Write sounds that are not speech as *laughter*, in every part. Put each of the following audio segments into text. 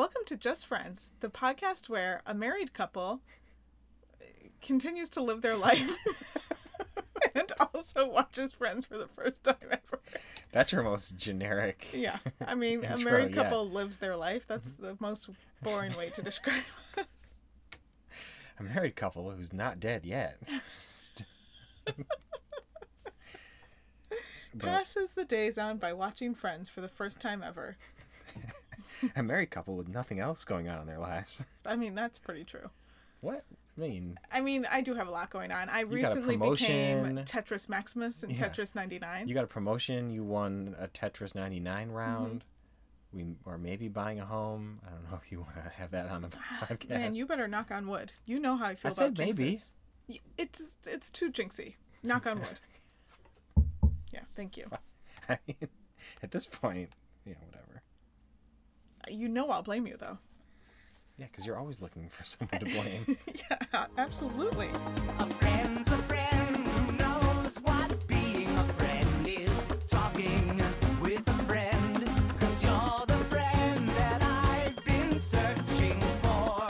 Welcome to Just Friends, the podcast where a married couple continues to live their life *laughs* and also watches Friends for the first time ever. That's your most generic. Yeah, I mean, a Intro, married yeah. couple lives their life. That's mm-hmm. the most boring way to describe *laughs* us. A married couple who's not dead yet. *laughs* Passes the days on by watching Friends for the first time ever. *laughs* a married couple with nothing else going on in their lives. *laughs* I mean, that's pretty true. What? I mean, I mean, I do have a lot going on. I recently became. Tetris Maximus in Yeah. Tetris 99. you got a promotion. You won a Tetris 99 mm-hmm. round. We are maybe buying a home. I don't know if you *laughs* want to have that on the *sighs* podcast. Man, you better knock on wood. You know how I feel. I about said maybe. jinxes. Y- It's it's too jinxy. Knock on wood. yeah, thank you. I mean, at this point, yeah, whatever. You know I'll blame you though. Yeah, because you're always looking for *laughs* someone to blame. *laughs* yeah, absolutely. A friend's a friend who knows what being a friend is. Talking with a friend, cause you're the friend that I've been searching for.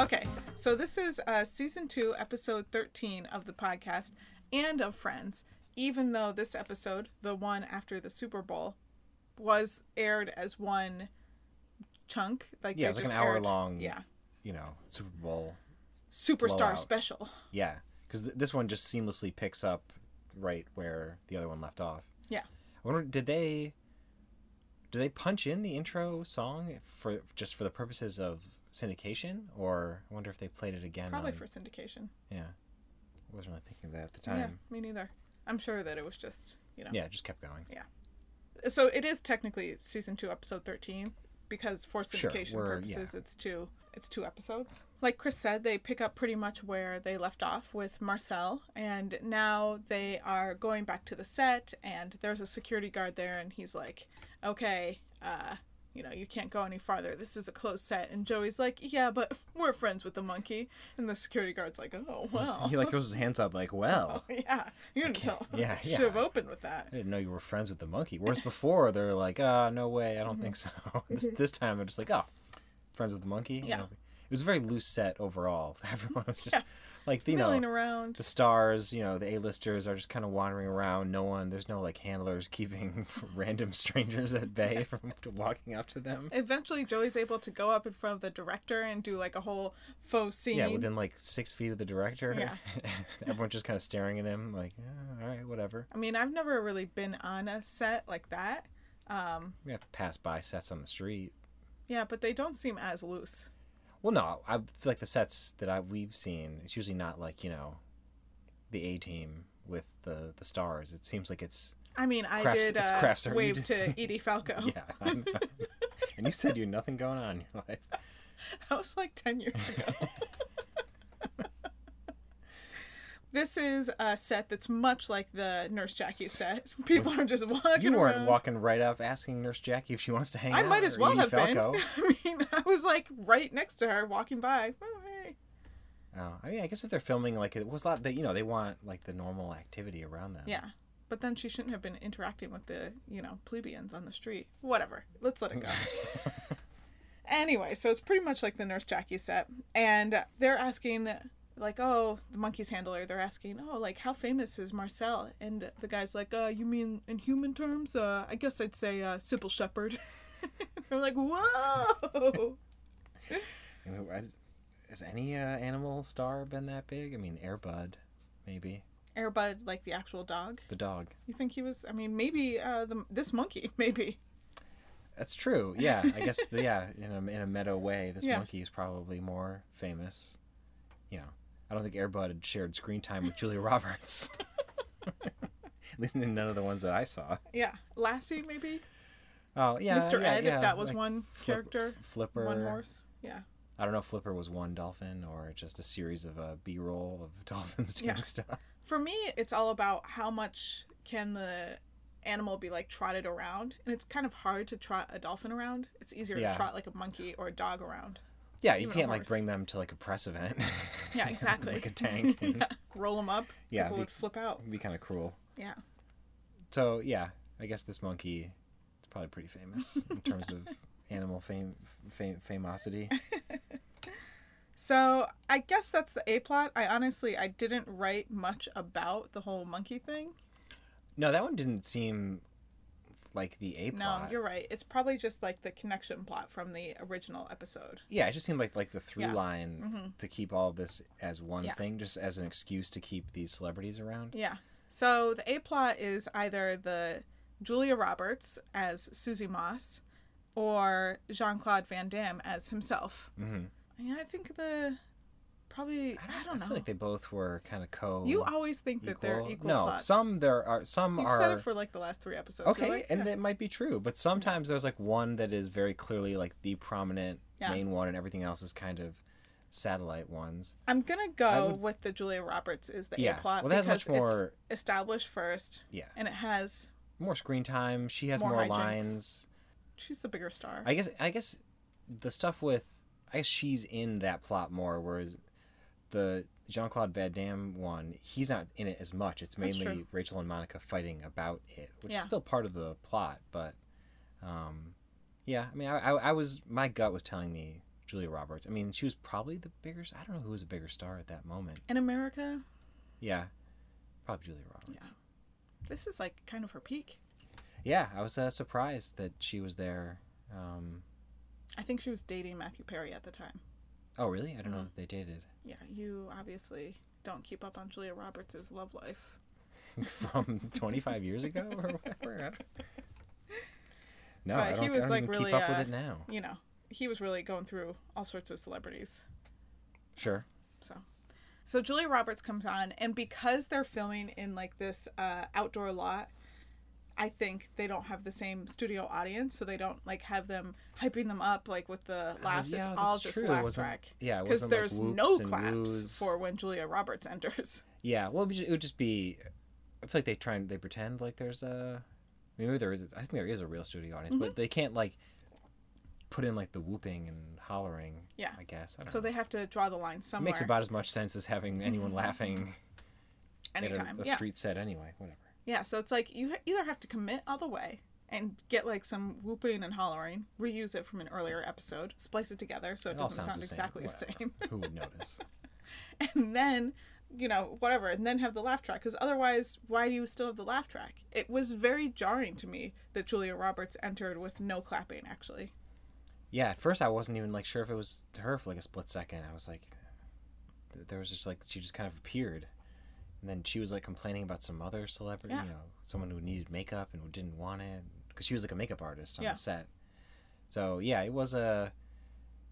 Okay, so this is uh, season two, episode 13 of the podcast and of Friends, even though this episode, the one after the Super Bowl, was aired as one chunk. Like Yeah, they it's like an hour aired- long. Yeah, You know, Super Bowl. Superstar Blowout. special. Yeah, because th- this one just seamlessly picks up right where the other one left off. Yeah. I wonder, did they did they punch in the intro song for just for the purposes of syndication, or I wonder if they played it again? Probably on- for syndication. yeah. I wasn't really thinking of that at the Yeah, time. me neither. I'm sure that it was just, you know. Yeah, it just kept going. So it is technically season two, episode thirteen, because for syndication we're- purposes, it's two. It's two episodes. Like Chris said, they pick up pretty much where they left off with Marcel, and now they are going back to the set, and there's a security guard there, and he's like, "Okay, uh, you know, you can't go any farther. This is a closed set." And Joey's like, "Yeah, but we're friends with the monkey," and the security guard's like, "Oh well." He like throws his hands up like, "Well, *laughs* yeah, you didn't tell. yeah, *laughs* yeah. Should have opened with that. I didn't know you were friends with the monkey." Whereas before they're like, "Ah, no way, I Mm-hmm. don't think so." *laughs* this, this time they're just like, "Oh, friends with the monkey." You Yeah. know, it was a very loose set overall. Everyone was just Yeah. Like, you know, around. the stars, you know, the A-listers are just kind of wandering around. No one, there's no like handlers keeping *laughs* random strangers at bay from *laughs* walking up to them. Eventually, Joey's able to go up in front of the director and do like a whole faux scene. Yeah, within like six feet of the director. Yeah. *laughs* Everyone's just kind of staring at him, like, "Yeah, all right, whatever. I mean, I've never really been on a set like that. Um, We have to pass by sets on the street. yeah, but they don't seem as loose. Well, no, I feel like the sets that I we've seen, it's usually not like you know, the A team with the the stars. It seems like it's I mean, I Crafts- did uh, craft service. Wave to Edie Falco. *laughs* yeah. And you said you had nothing going on in your life. *laughs* That was like 10 years ago. *laughs* this is a set that's much like the Nurse Jackie set. *laughs* People are just walking You weren't around. walking right up asking Nurse Jackie if she wants to hang I out. I might as well have Falco. been. *laughs* I mean, I was like right next to her walking by. Oh, hey. Oh, I mean, I guess if they're filming like it was a lot that you know they want like the normal activity around them. Yeah. But then she shouldn't have been interacting with the, you know, plebeians on the street. Whatever. Let's let it go. *laughs* anyway, so it's pretty much like the Nurse Jackie set. And they're asking, like, oh, the monkey's handler, they're asking, oh, like, how famous is Marcel? And the guy's like, uh, you mean in human terms? Uh, I guess I'd say uh, Cybill Shepherd. *laughs* they're like, whoa! Has, has any uh, animal star been that big? I mean, Airbud, maybe Airbud, like the actual dog. the dog. You think he was? I mean, maybe uh, the, this monkey, *laughs* maybe. That's true. Yeah, I guess. The, *laughs* yeah, in a in a meta way, this Yeah. monkey is probably more famous. You know, I don't think Airbud had shared screen time with Julia Roberts. At least in none of the ones that I saw. Yeah, Lassie, maybe. Oh yeah, Mr. yeah, Ed, yeah, if that was like one Flip- character, Flipper. one horse. Yeah. I don't know if Flipper was one dolphin or just a series of uh, B-roll of *laughs* dolphins doing Yeah. stuff. For me, it's all about how much can the animal be like trotted around, and it's kind of hard to trot a dolphin around. It's easier Yeah. to trot like a monkey or a dog around. Yeah, you can't like bring them to like a press event. Yeah, *laughs* exactly. like a *laughs* tank. and yeah. Roll them up. Yeah, People the- would flip out. It'd be kind of cruel. Yeah. So yeah, I guess this monkey is probably pretty famous in *laughs* terms of animal fame, fame famosity. So I guess that's the A plot. I honestly I didn't write much about the whole monkey thing. no, that one didn't seem like the A plot. No, you're right. It's probably just like the connection plot from the original episode. Yeah, it just seemed like like the through Yeah. line Mhm. to keep all this as one Yeah. thing, just as an excuse to keep these celebrities around. Yeah. So the A plot is either the Julia Roberts as Susie Moss or Jean Claude Van Damme as himself. Mm-hmm. Yeah, I think the probably I don't, know. I feel like they both were kind of co. you always think that they're equal no, plots. some there are some You've are said it for like the last three episodes. okay, really? and Yeah. that might be true. But sometimes there's like one that is very clearly like the prominent Yeah. main one, and everything else is kind of satellite ones. I'm gonna go would- with the Julia Roberts is the Yeah, A plot well, because much more- it's established first Yeah, and it has more screen time. She has More more, lines. she's the bigger star. I guess I guess the stuff with I guess she's in that plot more, whereas the Jean Claude Van Damme one, he's not in it as much. It's mainly. Rachel and Monica fighting about it, which Yeah. is still part of the plot. But um, yeah, I mean, I, I, I was my gut was telling me Julia Roberts. I mean, she was probably the bigger. I don't know who was a bigger star at that moment. In America, Yeah, probably Julia Roberts. Yeah, this is like kind of her peak. Yeah, I was uh, surprised that she was there. Um, I think she was dating Matthew Perry at the time. oh, really? I don't know Mhm. that they dated. Yeah, you obviously don't keep up on Julia Roberts' love life. *laughs* from 25 years ago or whatever. No, But I don't, he was, I don't like, really, keep up uh, with it now. You know, he was really going through all sorts of celebrities. Sure. So, so Julia Roberts comes on, and because they're filming in like this uh, outdoor lot, I think they don't have the same studio audience, so they don't like have them hyping them up like with the laughs. Uh, yeah, it's all just true. Laugh track. Yeah, Because wasn't like there's no claps woos. for when Julia Roberts *laughs* enters. Yeah, well, it would ju- it would just be. I feel like they try and they pretend like there's a. Maybe there is. I think there is a real studio audience, Mm-hmm. but they can't like put in like the whooping and hollering. Yeah. I guess. I don't So know. they have to draw the line It somewhere. makes about as much sense as having anyone laughing anytime. *laughs* at a, a yeah. street set anyway. Whatever. Yeah, so it's like you either have to commit all the way and get like some whooping and hollering, reuse it from an earlier episode, splice it together so it, It doesn't sound the exactly the same. Who would *laughs* notice? and then, you know, whatever, and then have the laugh track because otherwise, why do you still have the laugh track? It was very jarring to me that Julia Roberts entered with no clapping actually. Yeah, at first I wasn't even like sure if it was her for like a split second. I was like, there was just like she just kind of appeared, and then she was like complaining about some other celebrity, Yeah. you know, someone who needed makeup and who didn't want it because she was like a makeup artist on Yeah. the set. So yeah, it was a,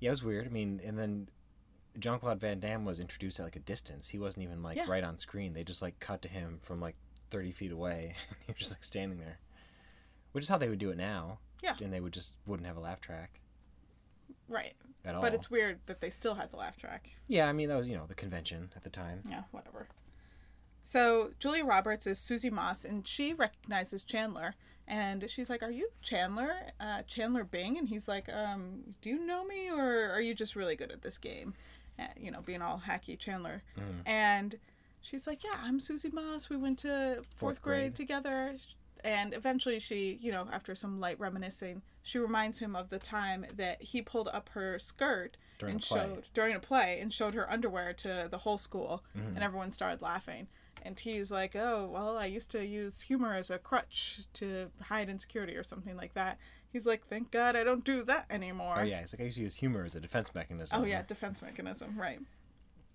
yeah, it was weird. I mean, and then Jean Claude Van Damme was introduced at like a distance. He wasn't even like Yeah. right on screen. They just like cut to him from like thirty feet away. *laughs* he was just like standing there, which is how they would do it now. Yeah. and they would just wouldn't have a laugh track Right. at all. But it's weird that they still had the laugh track. Yeah, I mean that was you know the convention at the time. Yeah, whatever. So Julia Roberts is Susie Moss, and she recognizes Chandler, and she's like, "Are you Chandler? Uh, Chandler Bing?" And he's like, um, "Do you know me, or are you just really good at this game?" Uh, you know, being all hacky Chandler, and she's like, "Yeah, I'm Susie Moss. We went to fourth, Fourth grade. grade. together." And eventually, she, you know, after some light reminiscing, she reminds him of the time that he pulled up her skirt During and a play. showed during a play and showed her underwear to the whole school, Mm-hmm. and everyone started laughing. And he's like, "Oh, well, I used to use humor as a crutch to hide insecurity or something like that." He's like, "Thank God I don't do that anymore." Oh yeah, it's like I used to use humor as a defense mechanism. Oh yeah, defense mechanism, right?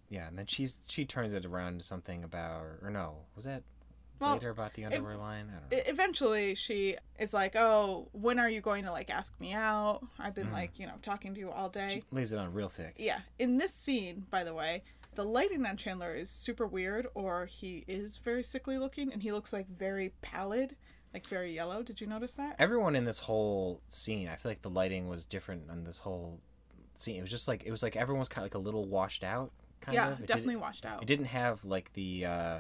Yeah, and then she's she turns it around to something about or no, was that Well, later about the underwear line? I don't know. Eventually, she is like, "Oh, when are you going to like ask me out? I've been like, you know, talking to you all day." Mm. she lays it on real thick. Yeah. In this scene, by the way, the lighting on Chandler is super weird, or he is very sickly looking, and he looks like very pallid, like very yellow. Did you notice that? Everyone in this whole scene, I feel like the lighting was different on this whole scene. It was just like it was like everyone was kind of like a little washed out. Kind yeah, of. It definitely washed out. it didn't have like the uh,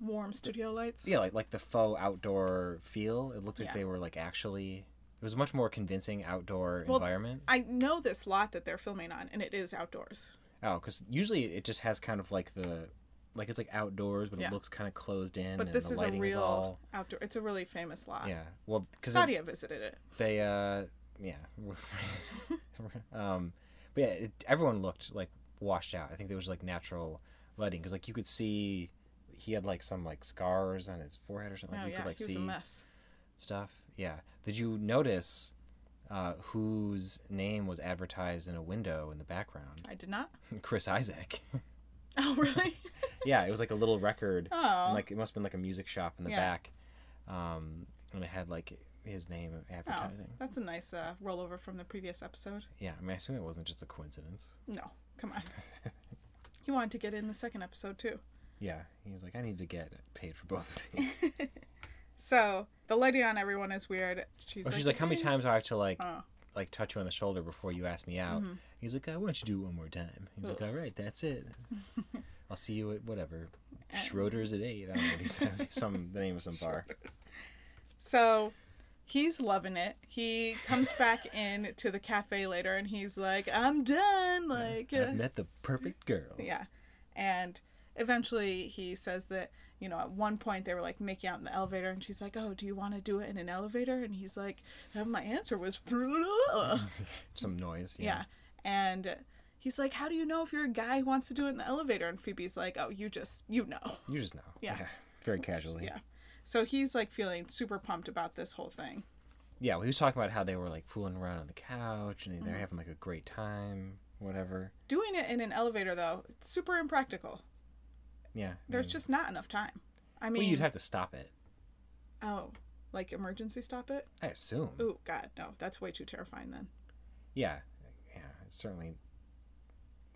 Warm studio lights. yeah like like the faux outdoor feel. It looked like Yeah. they were like actually. It was a much more convincing outdoor Well, environment. I know this lot that they're filming on, and it is outdoors. Oh, because usually it just has kind of like the, like it's like outdoors, but Yeah. it looks kind of closed in. But and this the is a real all outdoor. It's a really famous lot. yeah. Well, because Sadia visited it. they uh yeah. *laughs* um, but yeah, it, everyone looked like washed out. I think there was like natural lighting because like you could see he had like some like scars on his forehead or something. Oh Like, you yeah, could like he was see a mess. stuff. Yeah. Did you notice uh, whose name was advertised in a window in the background? I did not. *laughs* Chris Isaak. *laughs* Oh really? *laughs* yeah, it was like a little record. Oh. like it must have been like a music shop in the Yeah. back, um, and it had like his name advertising. Oh, advertising. that's a nice uh, rollover from the previous episode. Yeah, I mean, I assume it wasn't just a coincidence. No, come on. he wanted to get in the second episode too. Yeah, he was like, I need to get paid for both of these. So the lady on everyone is weird. She's Or like, she's like, how many "Eh." times do I have to like, Oh. like touch you on the shoulder before you ask me out? He's like, uh, why don't you do it one more time? He's like, all right, that's it. *laughs* I'll see you at whatever. Schroeder's at eight. I don't know what he says. Some the name of some bar. So he's loving it. He comes back *laughs* in to the cafe later and he's like, I'm done. Like, uh, I've met the perfect girl. yeah. And eventually he says that, you know, at one point they were like making out in the elevator and she's like, Oh, do you want to do it in an elevator? And he's like, "Uh, My answer was, *laughs* *laughs* Some noise. yeah. And he's like, How do you know if you're a guy who wants to do it in the elevator? And Phoebe's like, Oh, you just, you know. You just know. Yeah. Very casually. Yeah. So he's like feeling super pumped about this whole thing. Yeah, well, he was talking about how they were like fooling around on the couch and Mm-hmm. they're having like a great time, whatever. Doing it in an elevator, though, it's super impractical. Yeah. There's just not enough time. I mean, well, you'd have to stop it. oh, like emergency stop it? I assume. Oh, God, no, that's way too terrifying then. Yeah, yeah. It's certainly.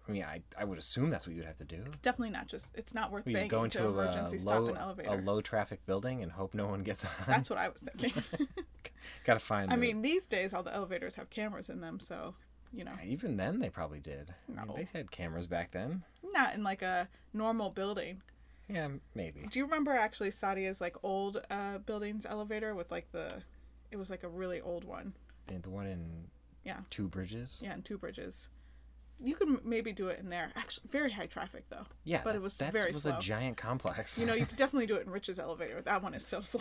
I mean, I I would assume that's what you'd have to do. It's definitely not just, it's not worth You begging just go into to a, emergency stop low an elevator. a low traffic building and hope no one gets on. That's what I was thinking. *laughs* Gotta find. I the- mean, these days, all the elevators have cameras in them, so, you know, even then they probably did. I mean, they had cameras back then. not in like a normal building. Yeah, maybe. Do you remember actually Sadia's like old uh, building's elevator with like the, it was like a really old one. The, the one in Yeah. Two Bridges. Yeah, in Two Bridges. You could maybe do it in there. Actually, very high traffic though. Yeah, but that, it was very slow that very was slow. a giant complex. You know, you *laughs* could definitely do it in Rich's elevator. That one is so *laughs* slow.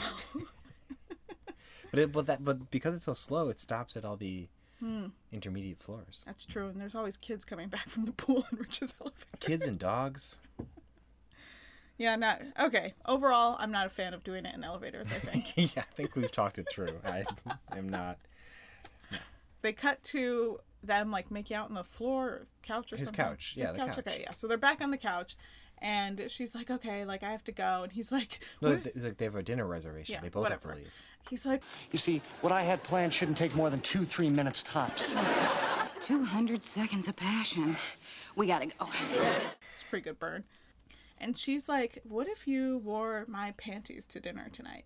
but it, but that but because it's so slow, it stops at all the Hmm. intermediate floors. That's true. And there's always kids coming back from the pool in Rich's *laughs* elevator. Kids and dogs. *laughs* Yeah, not okay. Overall, I'm not a fan of doing it in elevators. I think *laughs* yeah, I think we've talked it through. I am not. they cut to them like making out on the floor or couch or His something. couch. Yeah, His the couch. couch. Okay, yeah. So they're back on the couch, and she's like, "Okay, like I have to go," and he's like, No, it's like they have a dinner reservation. Yeah, they both have to leave. He's like, You see, what I had planned shouldn't take more than two, three minutes tops. *laughs* 200 seconds of passion. We gotta go. It's a pretty good burn. And she's like, "What if you wore my panties to dinner tonight?"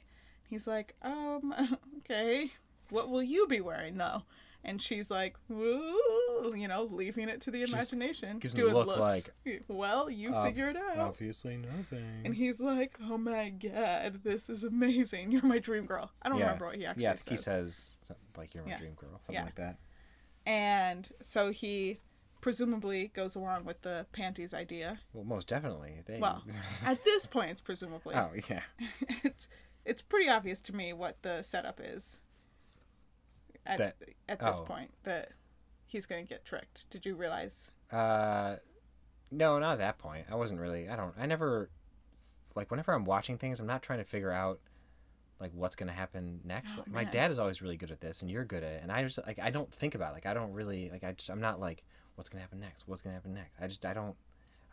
He's like, "Um, *laughs* okay. What will you be wearing though?" And she's like, "Woo," you know, leaving it to the imagination. gives the look like, "Well, you "Ob- figure it out." Obviously nothing. And he's like, "Oh my god, this is amazing. You're my dream girl." I don't yeah. remember what he actually yeah, says. he says like "You're my Yeah. dream girl," something Yeah. like that. And so he presumably goes along with the panties idea. Well, most definitely. They. Well, *laughs* at this point, it's presumably. oh yeah. *laughs* it's it's pretty obvious to me what the setup is at, That- at this oh. point that he's going to get tricked. Did you realize? Uh, no, not at that point. I wasn't really. I don't. I never. Like whenever I'm watching things, I'm not trying to figure out like what's gonna happen next. Oh, like, my dad is always really good at this, and you're good at it. And I just like I don't think about it. like I don't really like I just I'm not like what's gonna happen next. What's gonna happen next? I just I don't.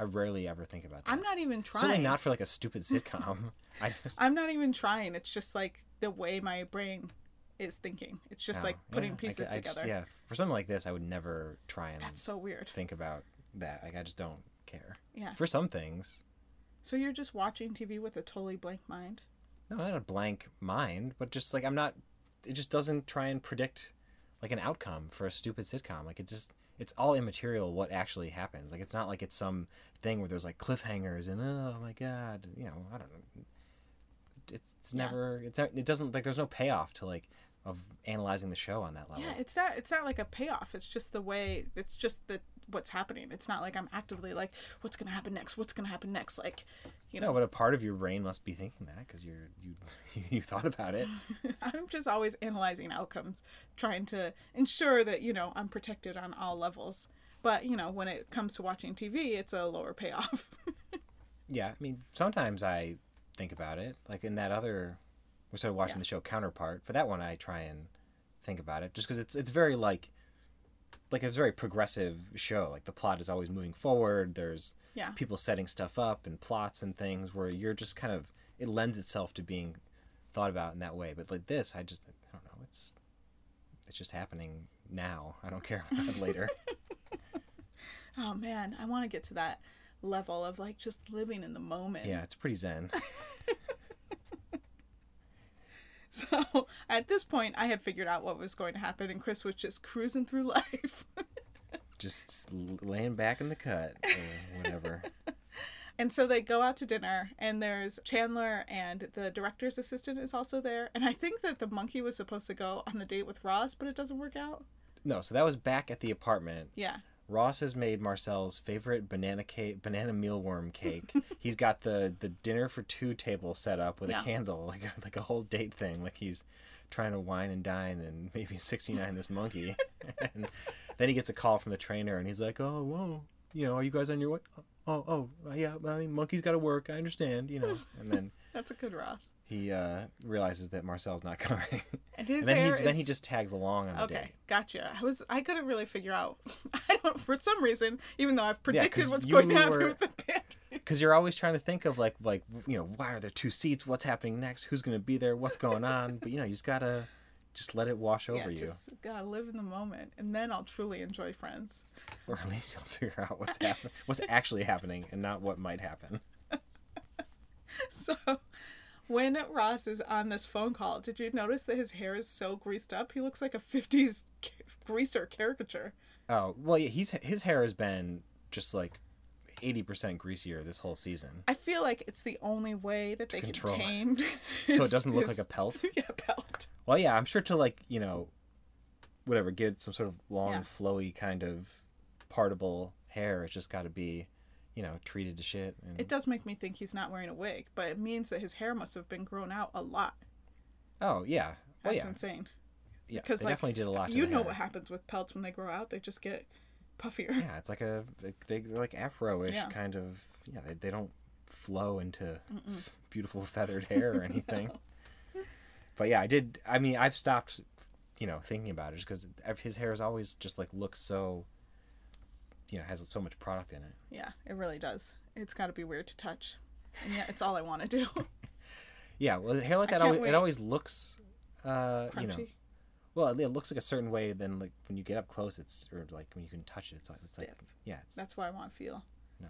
I rarely ever think about that. I'm not even trying. Certainly not for like a stupid *laughs* sitcom. I just. I'm not even trying. It's just like the way my brain is thinking. It's just Oh, like putting yeah, pieces I just- together. yeah, for something like this, I would never try and That's so weird. think about that. Like I just don't care. Yeah. For some things, So you're just watching TV with a totally blank mind. no, not a blank mind, but just like I'm not. It just doesn't try and predict like an outcome for a stupid sitcom. Like it just. It's all immaterial what actually happens. Like it's not like it's some thing where there's like cliffhangers and oh my god, you know I don't know. It's, it's Yeah. never. It's not, it doesn't like there's no payoff to like of analyzing the show on that level. Yeah, it's not it's not like a payoff. It's just the way it's just the what's happening. It's not like I'm actively like what's going to happen next? What's going to happen next? Like, you no, know, but a part of your brain must be thinking that because you're you *laughs* you thought about it. *laughs* I'm just always analyzing outcomes, trying to ensure that, you know, I'm protected on all levels. But, you know, when it comes to watching TV, it's a lower payoff. *laughs* Yeah, I mean, sometimes I think about it. Like in that other, we started watching Yeah. the show Counterpart. For that one, I try and think about it, just because it's it's very like, like it's a very progressive show. Like the plot is always moving forward. There's Yeah. people setting stuff up and plots and things where you're just kind of it lends itself to being thought about in that way. But like this, I just I don't know. It's it's just happening now. I don't care about it *laughs* later. oh man, I want to get to that level of like just living in the moment. yeah, it's pretty zen. *laughs* *laughs* So at this point, I had figured out what was going to happen, and Chris was just cruising through *laughs* life. just laying back in the cut or whatever. *laughs* and so they go out to dinner, and there's Chandler and the director's assistant is also there. And I think that the monkey was supposed to go on the date with Ross, but it doesn't work out. No, so that was back at the apartment. Yeah. Ross has made Marcel's favorite banana cake, banana mealworm cake. *laughs* he's got the the dinner for two table set up with Yeah. a candle, like a, like a whole date thing. Like he's trying to wine and dine and maybe *laughs* sixty nine this monkey. *laughs* and then he gets a call from the trainer, and he's like, "Oh, whoa, you know, are you guys on your way? Oh, oh, yeah. I mean, monkey's got to work. I understand, you know." And then That's a good Ross. He uh, realizes that Marcel's not *laughs* coming. And his and then hair he then he just tags along on the Okay, gotcha. I was I couldn't really figure out. *laughs* I don't for some reason, even though I've predicted 'cause what's going to happen with the band. because you're always trying to think of like like you know why are there two seats what's happening next who's going to be there what's going on but you know you just gotta just let it wash over yeah, you just gotta live in the moment, and then I'll truly enjoy Friends. or at least you'll figure out what's happen- what's actually happening and not what might happen *laughs* So, when Ross is on this phone call, did you notice that his hair is so greased up? He looks like a '50s greaser caricature. oh well yeah, he's his hair has been just like 80% greasier this whole season I feel like it's the only way that they control can tame. *laughs* so it doesn't look his- like a pelt *laughs* yeah, pelt. well yeah i'm sure to like you know whatever get some sort of long Yeah. flowy kind of partable hair it's just got to be you know treated to shit and It does make me think he's not wearing a wig, but it means that his hair must have been grown out a lot. oh yeah well That's yeah insane. yeah Because they like, definitely did a lot you know hair. what happens with pelts when they grow out; they just get puffier. Yeah, it's like a they, they're like afro-ish Yeah. kind of. Yeah, they, they don't flow into f- beautiful feathered hair or *laughs* anything. But yeah, I did. I mean, I've stopped, you know, thinking about it just because his hair is always just like looks so. You know, has so much product in it. Yeah, it really does. It's got to be weird to touch, and yet it's all I want to do. *laughs* Yeah, well, hair like that always, wait. it always looks, uh, Crunchy. you know, well, it looks like a certain way. Then like when you get up close, it's or like when you can touch it, it's like it's like yeah, it's That's what I want to feel. no.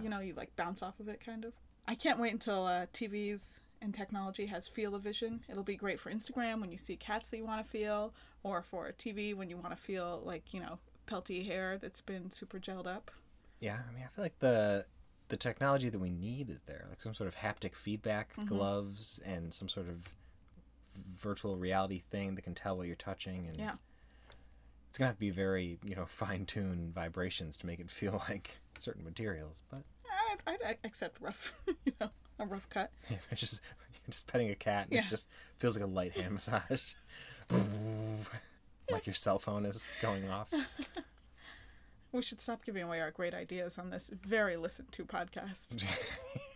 You know, you like bounce off of it, kind of. I can't wait until uh, TVs and technology has feel of vision. It'll be great for Instagram when you see cats that you want to feel, or for a TV when you want to feel like you know pelty hair that's been super gelled up. Yeah, I mean, I feel like the the technology that we need is there, like some sort of haptic feedback Mm-hmm. gloves and some sort of virtual reality thing that can tell what you're touching, and Yeah. it's gonna have to be very you know fine tuned vibrations to make it feel *laughs* like certain materials. But I'd, I'd accept rough, *laughs* you know, a rough cut. *laughs* it's just you're just petting a cat, and Yeah. it just feels like a light hand massage, like your cell phone is going off. *laughs* We should stop giving away our great ideas on this very listened to podcast. *laughs*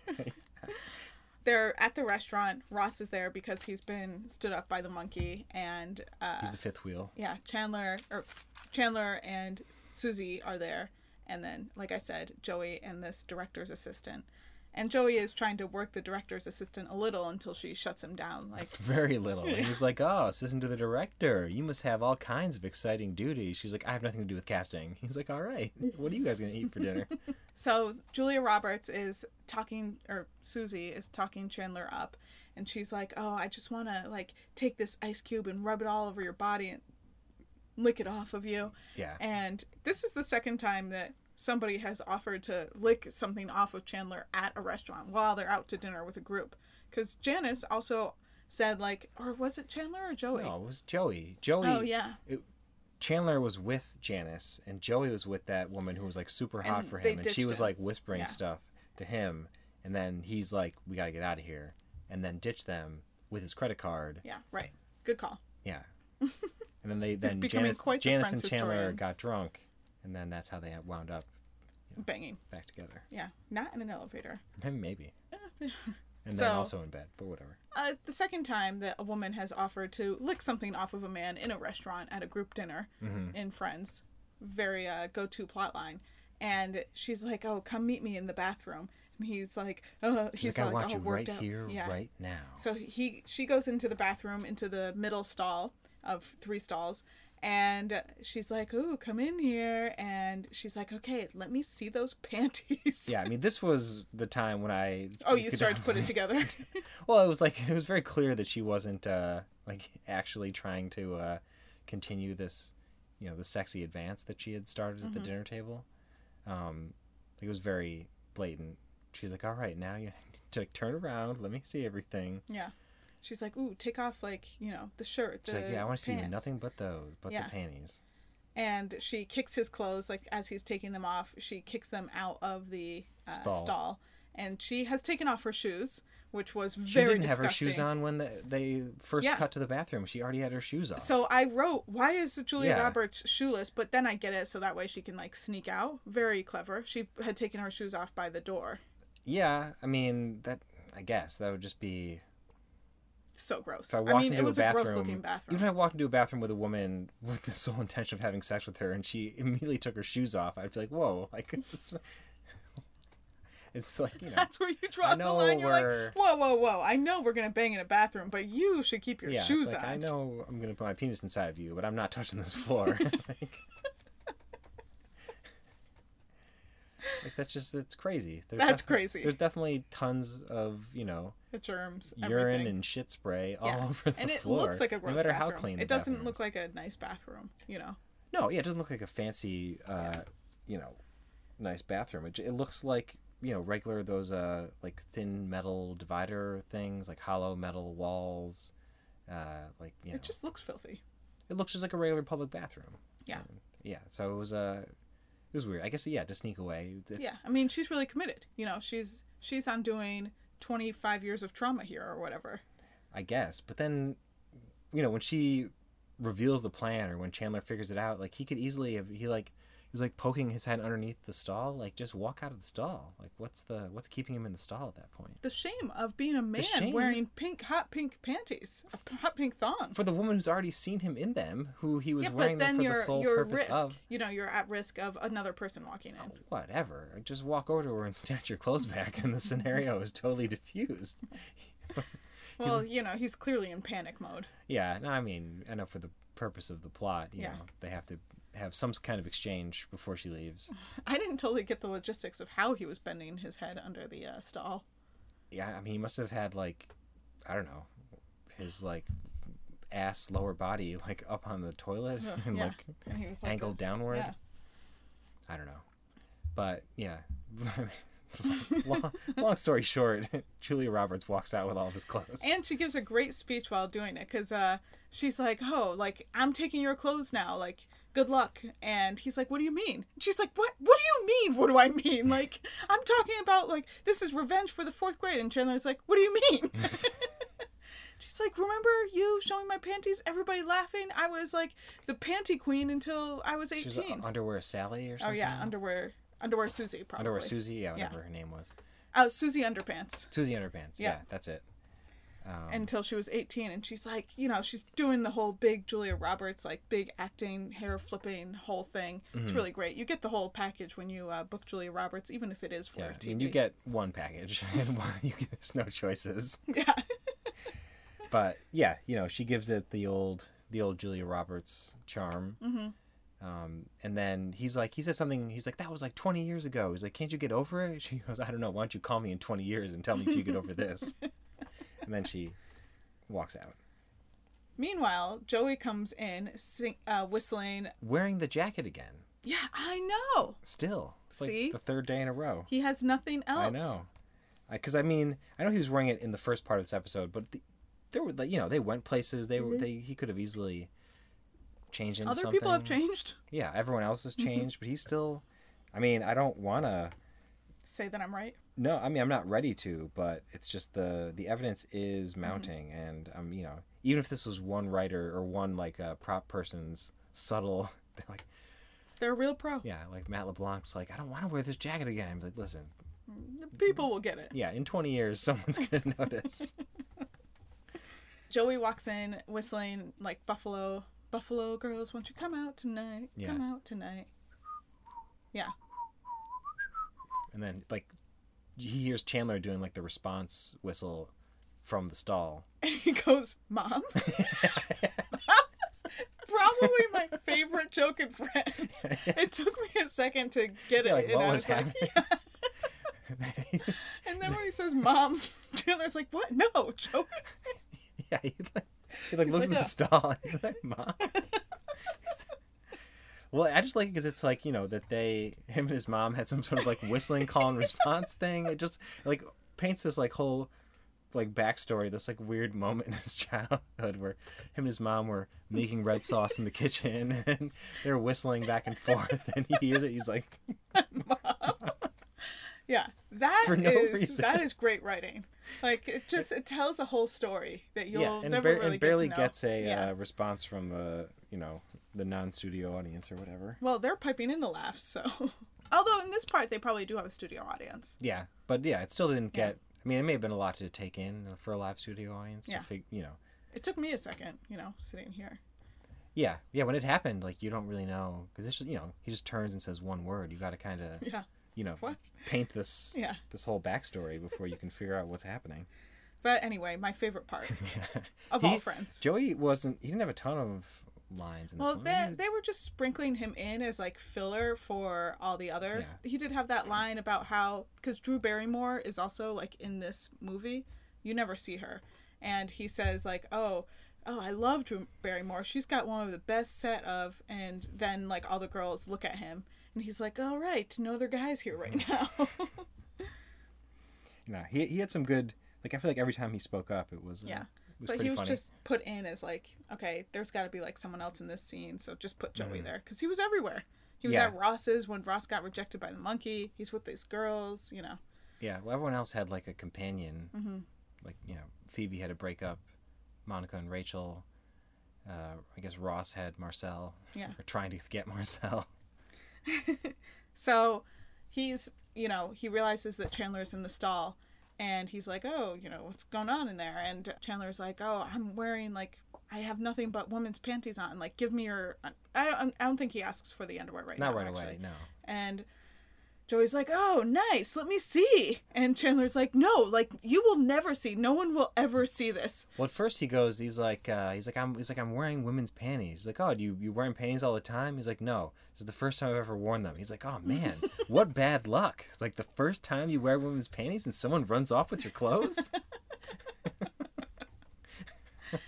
*laughs* They're at the restaurant. Ross is there because he's been stood up by the monkey, and uh, He's the fifth wheel. yeah, Chandler or Chandler and Susie are there, and then, like I said, Joey and this director's assistant. And Joey is trying to work the director's assistant a little until she shuts him down. Like, *laughs* Very little. And he's like, "Oh, assistant to the director. You must have all kinds of exciting duties." She's like, "I have nothing to do with casting." *laughs* He's like, "All right. What are you guys gonna eat for dinner?" *laughs* So Julia Roberts is talking, or Susie is talking Chandler up, and she's like, "Oh, I just want to like take this ice cube and rub it all over your body and lick it off of you." Yeah. And this is the second time that somebody has offered to lick something off of Chandler at a restaurant while they're out to dinner with a group. Because Janice also said like, or was it Chandler or Joey? No, it was Joey. Joey. Oh yeah. Chandler was with Janice, and Joey was with that woman who was like super hot And for him, and she was like whispering Yeah. stuff to him, and then he's like, "We gotta get out of here," and then ditch them with his credit card. Yeah. Right. Good call. Yeah. *laughs* and then they then *laughs* Becoming Janice, quite Janice and Chandler historian. got drunk, and then that's how they wound up Banging. back together. Yeah. Not in an elevator. *laughs* Maybe. And So- then also in bed, but whatever. Uh, the second time that a woman has offered to lick something off of a man in a restaurant at a group dinner Mm-hmm. in Friends, very uh, go-to plot line, and she's like, "Oh, come meet me in the bathroom," and he's like, "Oh, She's he's like, I want all you right out. here, Yeah. right now. So he she goes into the bathroom into the middle stall of three stalls and she's like, "Ooh, come in here." And she's like, "Okay, let me see those *laughs* panties." Yeah, I mean, this was the time when I. Oh, you started to put it together. *laughs* Well, it was like it was very clear that she wasn't uh, like actually trying to uh, continue this, you know, the sexy advance that she had started at the Mm-hmm. dinner table. Um, it was very blatant. She's like, "All right, now you *laughs* need to turn around. Let me see everything." yeah. She's like, "Ooh, take off like, you know, the shirt, the She's like, "Yeah, I want to see nothing but those, but Yeah. the panties." and she kicks his clothes like as he's taking them off she kicks them out of the uh, Stall. stall. and she has taken off her shoes which was very. She didn't have her shoes on when the, they first Yeah. cut to the bathroom. She already had her shoes off. so i wrote why is julia Yeah. roberts shoeless but then i get it so that way she can like sneak out very clever she had taken her shoes off by the door yeah, I mean that. I guess that would just be so gross If I i, mean into it was a a, gross looking bathroom even if I walked into a bathroom with a woman *laughs* with the sole intention of having sex with her, and she immediately took her shoes off, I'd be like, "Whoa!" *laughs* Like it's, *laughs* it's like you know, that's where you draw the line. You're we're- like, whoa, whoa, whoa! I know we're gonna bang in a bathroom, but you should keep your yeah. shoes like, on. I know I'm gonna put my penis inside of you, but I'm not touching this floor. like, like, that's just it's crazy. There's That's crazy. There's definitely tons of you know The germs, urine everything. and shit spray all *laughs* over the floor. and it floor. looks like a gross no matter bathroom. how clean. it doesn't look is. like a nice bathroom, you know. No, yeah, it doesn't look like a fancy, uh, you know, nice bathroom. It, it looks like you know regular those uh like thin metal divider things, like hollow metal walls. Uh, like you know, It just looks filthy. it looks just like a regular public bathroom. Yeah. And, yeah, so it was uh, it was weird. I guess yeah, to sneak away. Yeah. I mean, she's really committed. You know, she's she's on doing 25 years of trauma here or whatever. I guess, but then, you know, when she reveals the plan or when Chandler figures it out, like he could easily have he like he's like poking his head underneath the stall, like just walk out of the stall. Like what's the what's keeping him in the stall at that point? The shame of being a man wearing pink hot pink panties, a hot pink thong. For the woman who's already seen him in them, who he was yeah, wearing but them then for the sole you're purpose risk. of You know, you're at risk of another person walking in. Oh, whatever. Just walk over to her and *laughs* snatch your clothes back, and the scenario is totally diffused. *laughs* Well, you know, he's clearly in panic mode. Yeah, no, I mean, I know for the purpose of the plot, you Yeah. know, they have to have some kind of exchange before she leaves. *laughs* I didn't totally get the logistics of how he was bending his head under the uh, stall. Yeah, I mean, he must have had like, I don't know, his like ass lower body like up on the toilet and like And he was like angled a- downward. Yeah. I don't know, but yeah. *laughs* long, long story short, *laughs* Julia Roberts walks out with all of his clothes. And she gives a great speech while doing it because uh, she's like, "Oh, like I'm taking your clothes now. Like, good luck." And he's like, "What do you mean?" And she's like, "What? What do you mean? What do I mean? *laughs* Like, I'm talking about like this is revenge for the fourth grade." And Chandler's like, "What do you mean?" *laughs* *laughs* she's like, "Remember you showing my panties? Everybody laughing. I was like the panty queen until I was was 18." uh, underwear Sally or something. oh yeah, underwear, underwear Susie probably. underwear Susie, yeah, Yeah. whatever her name was. Uh, Susie underpants. Susie Underpants. Yeah, Yeah. that's it. Um, until she was 18 and she's like you know she's doing the whole big julia roberts like big acting hair flipping whole thing it's Mm-hmm. really great you get the whole package when you uh, book julia roberts even if it is for Yeah, TV. I mean, you get one package, *laughs* and one you get, there's no choices. *laughs* yeah *laughs* But yeah, you know, she gives it the old, the old Julia Roberts charm. Mm-hmm. Um, and then he's like, he says something. He's like, that was like 20 years ago. He's like, can't you get over it? She goes, I don't know. Why don't you call me in 20 years and tell me if you get over this? And then she walks out, meanwhile joey comes in sing, uh, whistling wearing the jacket again. yeah i know Still, it's See? like the third day in a row. he has nothing else I know. Because I, mean, I know he was wearing it in the first part of this episode, but the, there were like you know they went places. They were they he could have easily changed into Mm-hmm. Other something. people have changed. Yeah, everyone else has changed, but he's still. I mean, I don't want to. Say that I'm right. No, I mean I'm not ready to, but it's just the the evidence is Mm-hmm. mounting, and um, you know, even if this was one writer or one like uh, prop person's subtle, *laughs* they're like They're a real pro. yeah, like Matt LeBlanc's like I don't want to wear this jacket again. I'm like, listen, People will get it. yeah, in 20 years *laughs* someone's gonna *laughs* notice. Joey walks in whistling like Buffalo, Buffalo girls, won't you come out tonight? Yeah. Come out tonight. Yeah. and then like he hears Chandler doing like the response whistle from the stall. *laughs* And he goes, Mom? *laughs* *laughs* Probably my favorite joke in Friends. It took me a second to get it. You're like, and what I was like, happening? And then when he says mom, Chandler's like, What? No, Joey. yeah, he like, he like looks like, at the "Yeah." stall and he's like, "Mom." Well, I just like it because it's like you know that they *laughs* him and his mom had some sort of like whistling call and response *laughs* thing. It just like paints this like whole like backstory, this like weird moment in his *laughs* childhood where him and his mom were making red sauce in the kitchen and they're whistling back and forth and he hears it. He's like, Yeah. that no is- that is great writing. Like it just it tells a whole story that you'll yeah, and, never bar- really and barely get gets a yeah. uh, response from the you know the non-studio audience or whatever. Well, they're piping in the laughs, so. *laughs* Although in this part they probably do have a studio audience. Yeah, but yeah, it still didn't Yeah. get. I mean, it may have been a lot to take in for a live studio audience Yeah. to fig, you know. It took me a second, you know, sitting here. Yeah, yeah. When it happened, like you don't really know because this, is- you know, he just turns and says one word. You got to kind of, *laughs* Yeah. you know, What? paint this, *laughs* Yeah. this whole backstory before you can figure out what's happening. But anyway, my favorite part of He- all Friends. Joey wasn't. He didn't have a ton of lines in Well, they, they were just sprinkling him in as like filler for all the other. Yeah. He did have that line about how because Drew Barrymore is also like in this movie. You never see her, and he says like, "Oh, oh, I love Drew Barrymore. She's got one of the best set of." And then like all the girls look at him, and he's like, "All right, no other guys here right now." *laughs* you know, he he had some good. Like I feel like every time he spoke up, it was uh, yeah. Was But he was funny. just put in as like, okay, there's got to be like someone else in this scene, so just put Joey Mm-hmm. there because he was everywhere. He was Yeah. at Ross's when Ross got rejected by the monkey. He's with these girls, you know. Yeah, well, everyone else had like a companion. Mm-hmm. Like you know, Phoebe had a breakup. Monica and Rachel. Uh, I guess Ross had Marcel. Yeah. Or trying to get Marcel. *laughs* *laughs* So he's, you know, he realizes that Chandler's in the stall and he's like, oh, you know, what's going on in there? And Chandler's like, oh, I'm wearing like, I have nothing but women's panties on. Like, give me your. I don't. I don't think he asks for the underwear right Not now. Not right actually. away. No. And Joey's like, "Oh, nice. Let me see." And Chandler's like, "No, like you will never see. No one will ever see this." Well, at first he goes, he's like, uh, he's like, I'm, he's like, I'm wearing women's panties. He's like, oh, you you wearing panties all the time? He's like, no, this is the first time I've ever worn them. He's like, oh man, *laughs* what bad luck! It's like the first time you wear women's panties and someone runs off with your clothes. *laughs* *laughs*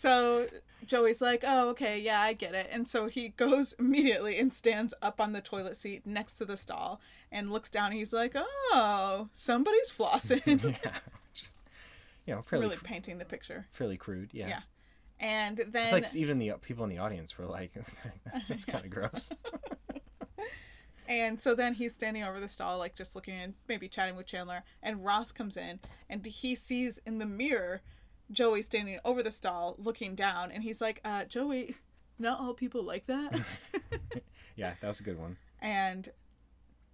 So Joey's like, "Oh, okay, yeah, I get it." And so he goes immediately and stands up on the toilet seat next to the stall and looks down. He's like, "Oh, somebody's flossing." *laughs* yeah, *laughs* just you know, fairly really cr- painting the picture. fairly crude. Yeah. Yeah. And then like even the people in the audience were like, *laughs* that's, that's kind of gross. And so then he's standing over the stall, like just looking and maybe chatting with Chandler. And Ross comes in and he sees in the mirror Joey standing over the stall looking down. And he's like, uh, Joey, not all people like that. Yeah, that was a good one. and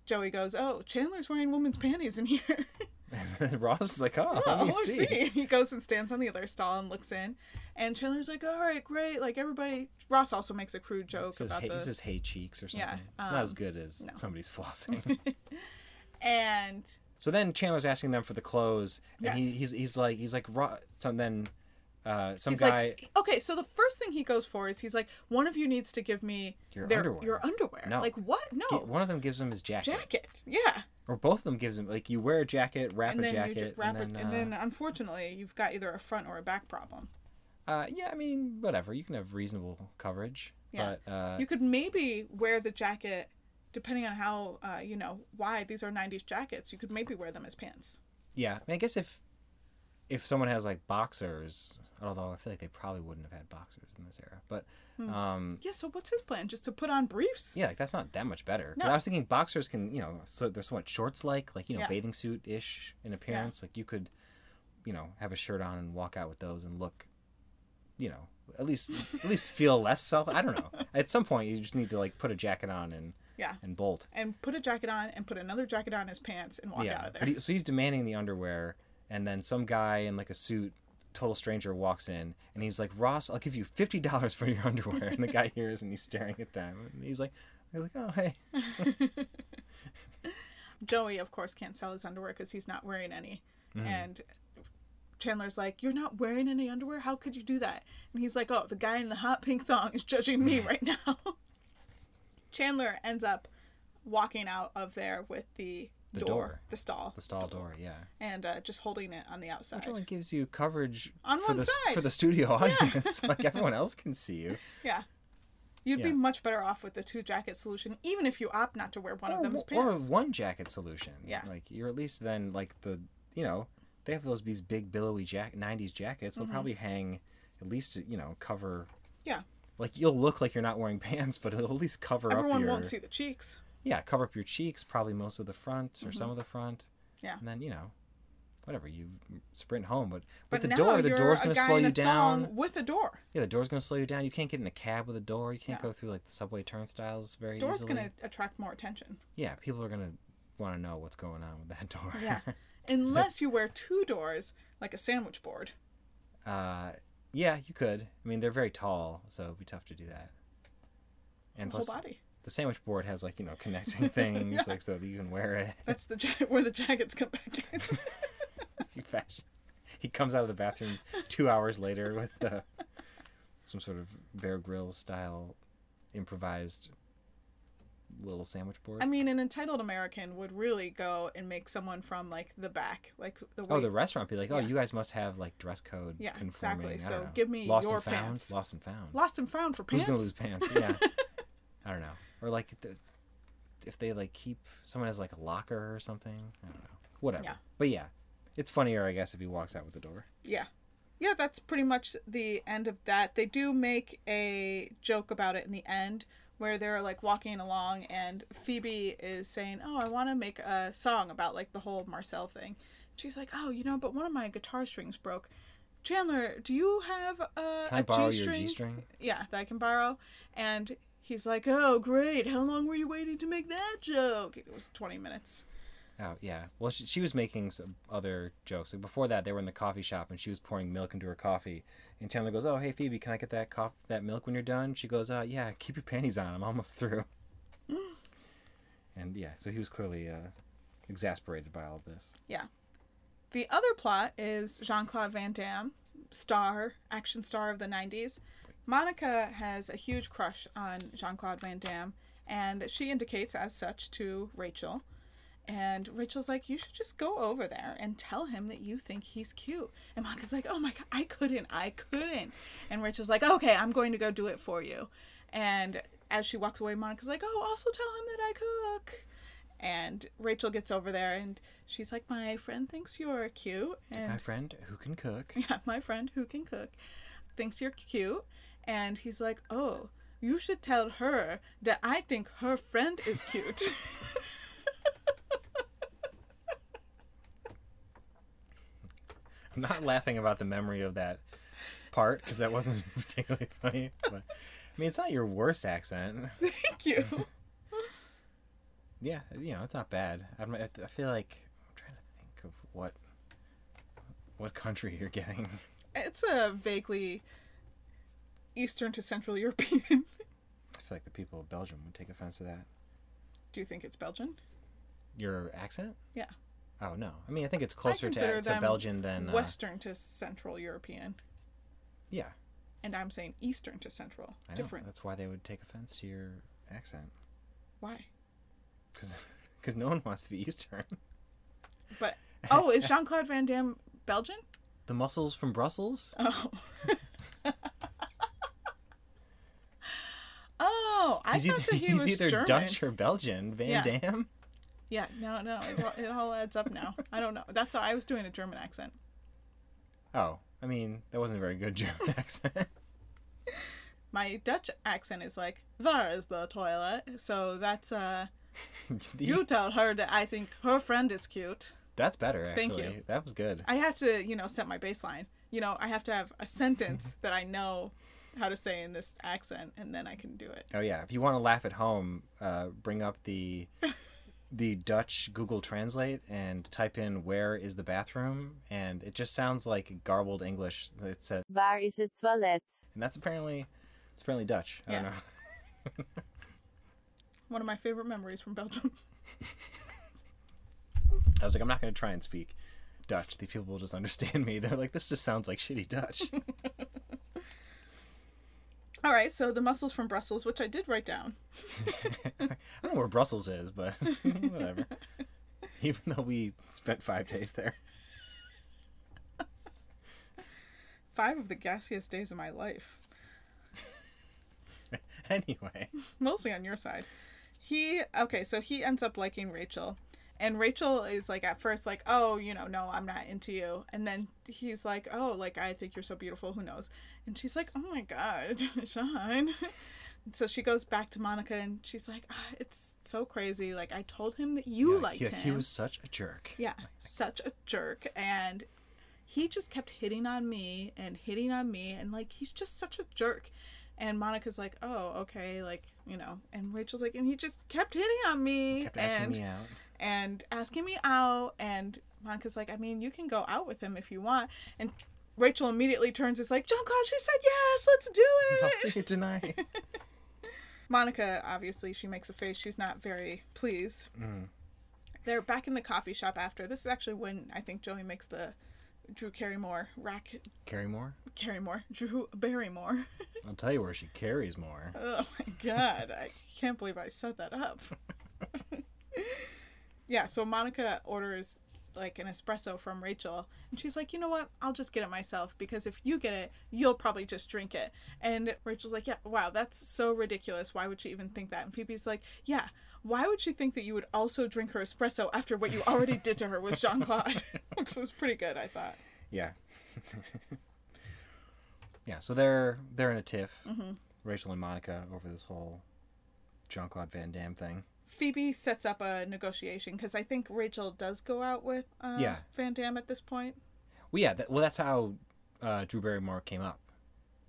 Joey goes, Oh, Chandler's wearing women's panties in here. *laughs* And Ross is like, oh, oh, let me see. see. And he goes and stands on the other stall and looks in. And Chandler's like, All right, great. Like everybody. Ross also makes a crude joke says, about hey, the. he says, hey cheeks or something. Yeah, Not um, as good as no. somebody's *laughs* flossing. *laughs* and So then Chandler's asking them for the clothes, and he, he's he's like he's like Ross. so then uh, some He's guy like, okay, so the first thing he goes for is he's like, one of you needs to give me Your their, underwear." Your underwear. No. Like what? No. one of them gives him his jacket, jacket. Yeah. or both of them gives him like you wear a jacket, wrap And a jacket, wrap and then, it, and uh, then unfortunately you've got either a front or a back problem. uh, yeah, I mean whatever you can have reasonable coverage, Yeah. but uh, You could maybe wear the jacket, depending on how uh, you know wide these are '90s jackets. You could maybe wear them as pants. yeah, I, mean, I guess if if someone has like boxers, although I feel like they probably wouldn't have had boxers in this era, but Hmm. um, Yeah, so what's his plan? Just to put on briefs? yeah, like that's not that much better. No. I was thinking boxers can, you know, so they're somewhat shorts like, like you know, Yeah. bathing suit ish in appearance. Like you could, you know, have a shirt on and walk out with those and look, you know, at least at least *laughs* feel less self. I don't know. At some point, you just need to like put a jacket on and Yeah. and bolt. And put a jacket on and put another jacket on his pants and walk out of there. he, so he's demanding the underwear, and then some guy in like a suit, total stranger, walks in, and he's like, "Ross, I'll give you fifty dollars for your underwear." And the guy hears, and he's staring at them, and he's like, "He's like, oh hey." *laughs* Joey, of course, can't sell his underwear because he's not wearing any. Mm-hmm. And Chandler's like, You're not wearing any underwear? How could you do that? And he's like, Oh, the guy in the hot pink thong is judging me right now. *laughs* Chandler ends up walking out of there with the, The door, door. the stall, The stall door, yeah. and uh, just holding it on the outside. Which only gives you coverage On for one the side. for the studio *laughs* audience. like *laughs* everyone else can see you. Yeah. You'd be much better off with the two jacket solution, even if you opt not to wear one of or, pants. or one jacket solution. Yeah. Like you're at least then like the you know they have those these big billowy jack '90s jackets. Mm-hmm. They'll probably hang at least you know cover. yeah. Like you'll look like you're not wearing *laughs* pants, but it'll at least cover up Everyone your won't see the cheeks. Yeah cover up your cheeks, probably most of the front or some of the front. Mm-hmm. Yeah. And then you know, whatever you sprint home, but But with the door, the door's gonna slow in you down. With a door. Yeah, the door's gonna slow you down. You can't get in a cab with a door. You can't No. go through like the subway turnstiles very Door's easily. Door's going to attract more attention. Yeah, people are gonna want to know what's going on with that *laughs* door. Yeah. *laughs* Unless you wear two doors, like a sandwich board. uh, yeah, you could. I mean, they're very tall, so it'd be tough to do that. And Whole plus, body. The sandwich board has like you know connecting *laughs* things, like so that you can wear it. That's the ja- where the jackets come back in. you *laughs* fashion. He comes out of the bathroom two hours later with uh, some sort of Bear Grylls style improvised little sandwich board. I mean, an entitled American would really go and make someone from like the back, like the Oh, the restaurant be like, oh, Yeah. you guys must have like dress code Yeah, conforming. exactly. So know. give me lost your and found, pants. lost and found. lost and found for pants. Who's gonna lose pants? Yeah, *laughs* I don't know. Or like the, if they like keep someone has like a locker or something. I don't know. Whatever. Yeah. But yeah, it's funnier, I guess, if he walks out with the door. Yeah. Yeah, that's pretty much the end of that. They do make a joke about it in the end where they're like walking along and Phoebe is saying, "Oh, I want to make a song about like the whole Marcel thing." She's like, "Oh, you know, but one of my guitar strings broke." Chandler, do you have a, Can I a borrow G your? G string? Yeah, that I can borrow. And he's like, "Oh, great! How long were you waiting to make that joke?" It was twenty minutes. Oh yeah. Well, she, she was making some other jokes. Like before that, they were in the coffee shop and she was pouring milk into her coffee. And Chandler goes, "Oh, hey Phoebe, can I get that coff- that milk when you're done?" She goes, "Uh, yeah. Keep your panties on. I'm almost through." *gasps* and yeah, so he was clearly uh, exasperated by all of this. Yeah. The other plot is Jean Claude Van Damme, star, action star of the 90s. Monica has a huge crush on Jean Claude Van Damme, and she indicates as such to Rachel. And Rachel's like, You should just go over there and tell him that you think he's cute. And Monica's like, Oh my God, I couldn't. I couldn't. And Rachel's like, Okay, I'm going to go do it for you. And as she walks away, Monica's like, Oh, also tell him that I cook. And Rachel gets over there and she's like, My friend thinks you're cute. My friend who can cook. *laughs* yeah, my friend who can cook thinks you're cute. And he's like, Oh, you should tell her that I think her friend is cute. *laughs* I'm not laughing about the memory of that part because that wasn't *laughs* particularly funny. But I mean, it's not your worst accent. Thank you. Yeah, you know, it's not bad. I'm, I I feel like I'm trying to think of what what country you're getting. It's a vaguely Eastern to Central European. *laughs* I feel like the people of Belgium would take offense to that. Do you think it's Belgian? Your accent? Yeah. Oh no. I mean, I think it's closer to, to Belgian than uh, Western to Central European. Yeah, And I'm saying Eastern to Central. I know. Different. That's why they would take offense to your accent Why? Because because *laughs* no one wants to be Eastern. But *laughs* oh, is Jean Claude Van Damme Belgian? The muscles from Brussels. Oh. oh, I he's thought either, that he he's was either German. Dutch or Belgian. Van Yeah. Dam. Yeah, no, no, it all, it all adds up now. I don't know. That's why I was doing a German accent. Oh, I mean, that wasn't a very good German *laughs* accent. My Dutch accent is like, "Where is the toilet?" So that's uh, *laughs* you tell her that I think her friend is cute. That's better, actually. Thank you. That was good. I have to, you know, set my baseline. You know, I have to have a sentence that I know how to say in this accent, and then I can do it. Oh yeah, if you want to laugh at home, uh, bring up the *laughs* the Dutch Google Translate and type in "Where is the bathroom?" and it just sounds like garbled English. It says, Waar is het toilet? and that's apparently it's apparently Dutch. I don't Yeah. know. *laughs* One of my favorite memories from Belgium. I was like, I'm not going to try and speak Dutch. These people will just understand me. *laughs* They're like, this just sounds like shitty Dutch. All right, so the mussels from Brussels, which I did write down. *laughs* I don't know where Brussels is, but *laughs* whatever. Even though we spent five days there. Five of the gassiest days of my life. *laughs* Anyway, mostly on your side. He okay, so he ends up liking Rachel. And Rachel is like at first like, "Oh, you know, no, I'm not into you." And then he's like, "Oh, like I think you're so beautiful, who knows?" And she's like, "Oh my god, *laughs* Sean." so she goes back to Monica and she's like, ah, "It's so crazy. Like I told him that you yeah, liked he, him." he was such a jerk. Yeah, such a jerk. And he just kept hitting on me and hitting on me. And like, he's just such a jerk. And Monica's like, oh, okay. Like, you know. And Rachel's like, and he just kept hitting on me. Kept asking and, me out. And asking me out. And Monica's like, I mean, you can go out with him if you want. And Rachel immediately turns, is like, Jean Claude, she said yes, let's do *laughs* it. I'll see you tonight. *laughs* Monica, obviously, she makes a face. She's not very pleased. Mm. They're back in the coffee shop after. This is actually when I think Joey makes the Drew Carrymore rack. Carry more? Carrymore. Drew Barrymore. I'll tell you where she carries more. *laughs* oh my god. I can't believe I set that up. Yeah, so Monica orders like an espresso from Rachel and she's like, "You know what? I'll just get it myself because if you get it, you'll probably just drink it." And Rachel's like, "Yeah, wow, that's so ridiculous. Why would she even think that?" And Phoebe's like, "Yeah, why would she think that you would also drink her espresso after what you already *laughs* did to her with Jean-Claude?" *laughs* Which was pretty good, I thought. Yeah. *laughs* yeah, so they're they're in a tiff. Mm-hmm. Rachel and Monica over this whole Jean Claude Van Damme thing. Phoebe sets up a negotiation because I think Rachel does go out with uh, Yeah. Van Damme at this point. Well, yeah, that, well, that's how uh, Drew Barrymore came up.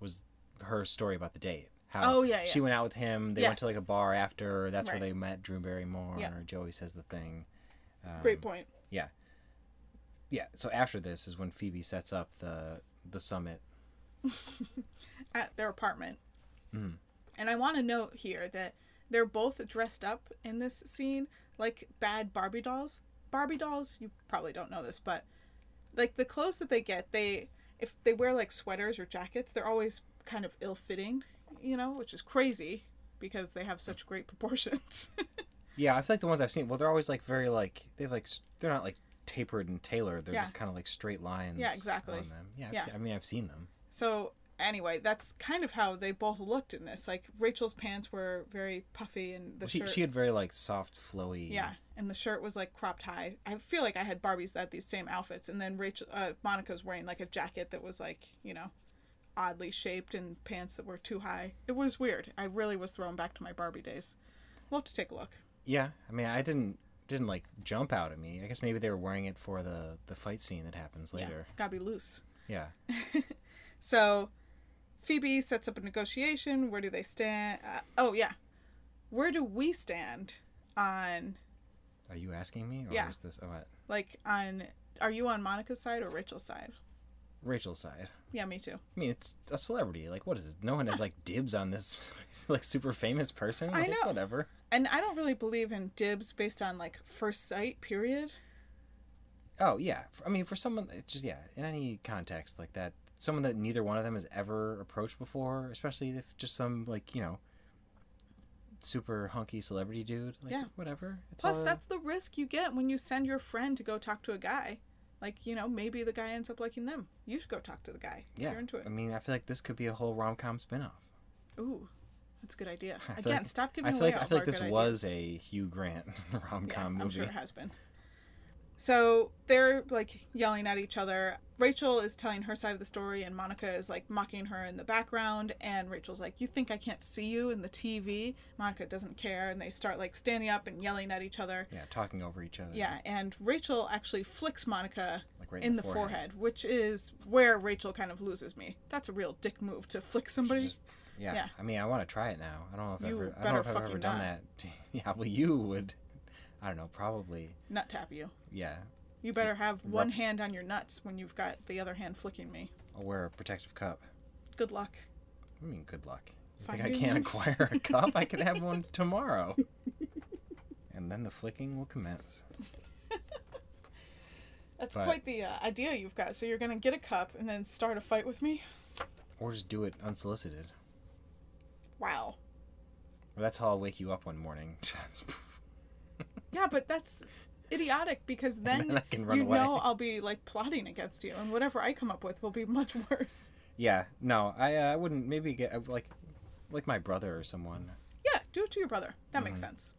Was her story about the date? How Oh, yeah, She yeah. went out with him. They went to like a bar after. That's Right. where they met Drew Barrymore. Yeah. Joey says the thing. Um, Great point. Yeah. Yeah. So after this is when Phoebe sets up the the summit. *laughs* at their apartment. Mm. And I want to note here that they're both dressed up in this scene like bad Barbie dolls. Barbie dolls, you probably don't know this, but like the clothes that they get, they if they wear like sweaters or jackets, they're always kind of ill-fitting, you know, which is crazy because they have such great proportions. *laughs* Yeah, I feel like the ones I've seen. Well, they're always like very like they have like they're not like tapered and tailored. They're Yeah. just kind of like straight lines. Yeah, exactly. On them. Yeah, I've Yeah. Seen, I mean I've seen them. So anyway, that's kind of how they both looked in this. Like Rachel's pants were very puffy and the Well, she shirt she had very like soft, flowy. Yeah, and the shirt was like cropped high. I feel like I had Barbies that had these same outfits, and then Rachel, uh, Monica's wearing like a jacket that was like you know, oddly shaped and pants that were too high. It was weird. I really was thrown back to my Barbie days. We'll have to take a look. Yeah, I mean I didn't didn't like jump out at me. I guess maybe they were wearing it for the the fight scene that happens later. Yeah, later. gotta be loose. Yeah. *laughs* So, Phoebe sets up a negotiation. Where do they stand? Uh, oh yeah, where do we stand on Are you asking me or Yeah. is this oh what? like on? Are you on Monica's side or Rachel's side? Rachel's side. Yeah, me too. I mean, it's a celebrity. Like, what is this? No one has like dibs on this *laughs* like super famous person. I know. Whatever. And I don't really believe in dibs based on like first sight. Period. Oh yeah. I mean, for someone, it's just yeah, in any context like that, someone that neither one of them has ever approached before, especially if just some like you know, super hunky celebrity dude. Like, Yeah. Whatever. It's Plus, all- that's the risk you get when you send your friend to go talk to a guy. Like, you know, maybe the guy ends up liking them. You should go talk to the guy if yeah. you're into it. I mean, I feel like this could be a whole rom com spinoff. Ooh, that's a good idea. *laughs* Again, like- stop giving I feel away like I feel like this was ideas. a Hugh Grant rom *laughs* Yeah, com I'm movie. sure it has been. So they're like yelling at each other. Rachel is telling her side of the story, and Monica is like mocking her in the background. And Rachel's like, You think I can't see you in the TV? Monica doesn't care. And they start like standing up and yelling at each other. Yeah, talking over each other. Yeah, and Rachel actually flicks Monica Like right in the forehead. which is where Rachel kind of loses me. That's a real dick move to flick somebody. Just- yeah. Yeah. I mean, I want to try it now. I don't know if I've You ever, I don't know if I've ever fucking done not. that. *laughs* yeah, well, you would. I don't know. Probably. Nut tap you. Yeah. You better have one hand on your nuts when you've got the other hand flicking me. I'll wear a protective cup. Good luck. I mean, good luck. You think I can't one? acquire a cup? I could have one *laughs* tomorrow. and then the flicking will commence. *laughs* That's But- quite the uh, idea you've got. So you're gonna get a cup and then start a fight with me? Or just do it unsolicited. Wow. That's how I'll wake you up one morning. *laughs* Yeah, but that's idiotic because *laughs* then, then I can run you away. know I'll be like plotting against you, and whatever I come up with will be *laughs* much worse. yeah, no, I uh, I wouldn't maybe get uh, like like my brother or someone. Yeah, do it to your brother. That Mm-hmm. makes sense.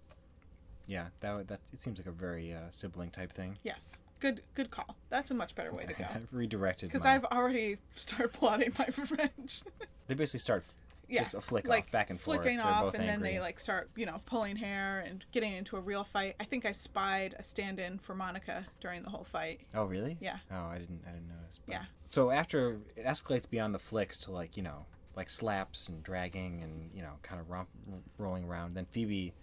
Yeah, that that it seems like a very uh, sibling type thing. Yes. Good. Good call. That's a much better way to *laughs* go. I've redirected Because my- I've already started plotting my revenge. They basically start yeah, just a flick like off back and forth. flicking off, and then they like start, you know, pulling hair and getting into a real fight. I think I spied a stand-in for Monica during the whole fight. Oh really? Yeah. Oh, I didn't. I didn't notice. but- Yeah. So after it escalates beyond the flicks to like you know like slaps and dragging and you know kind of romp, rolling around, then Phoebe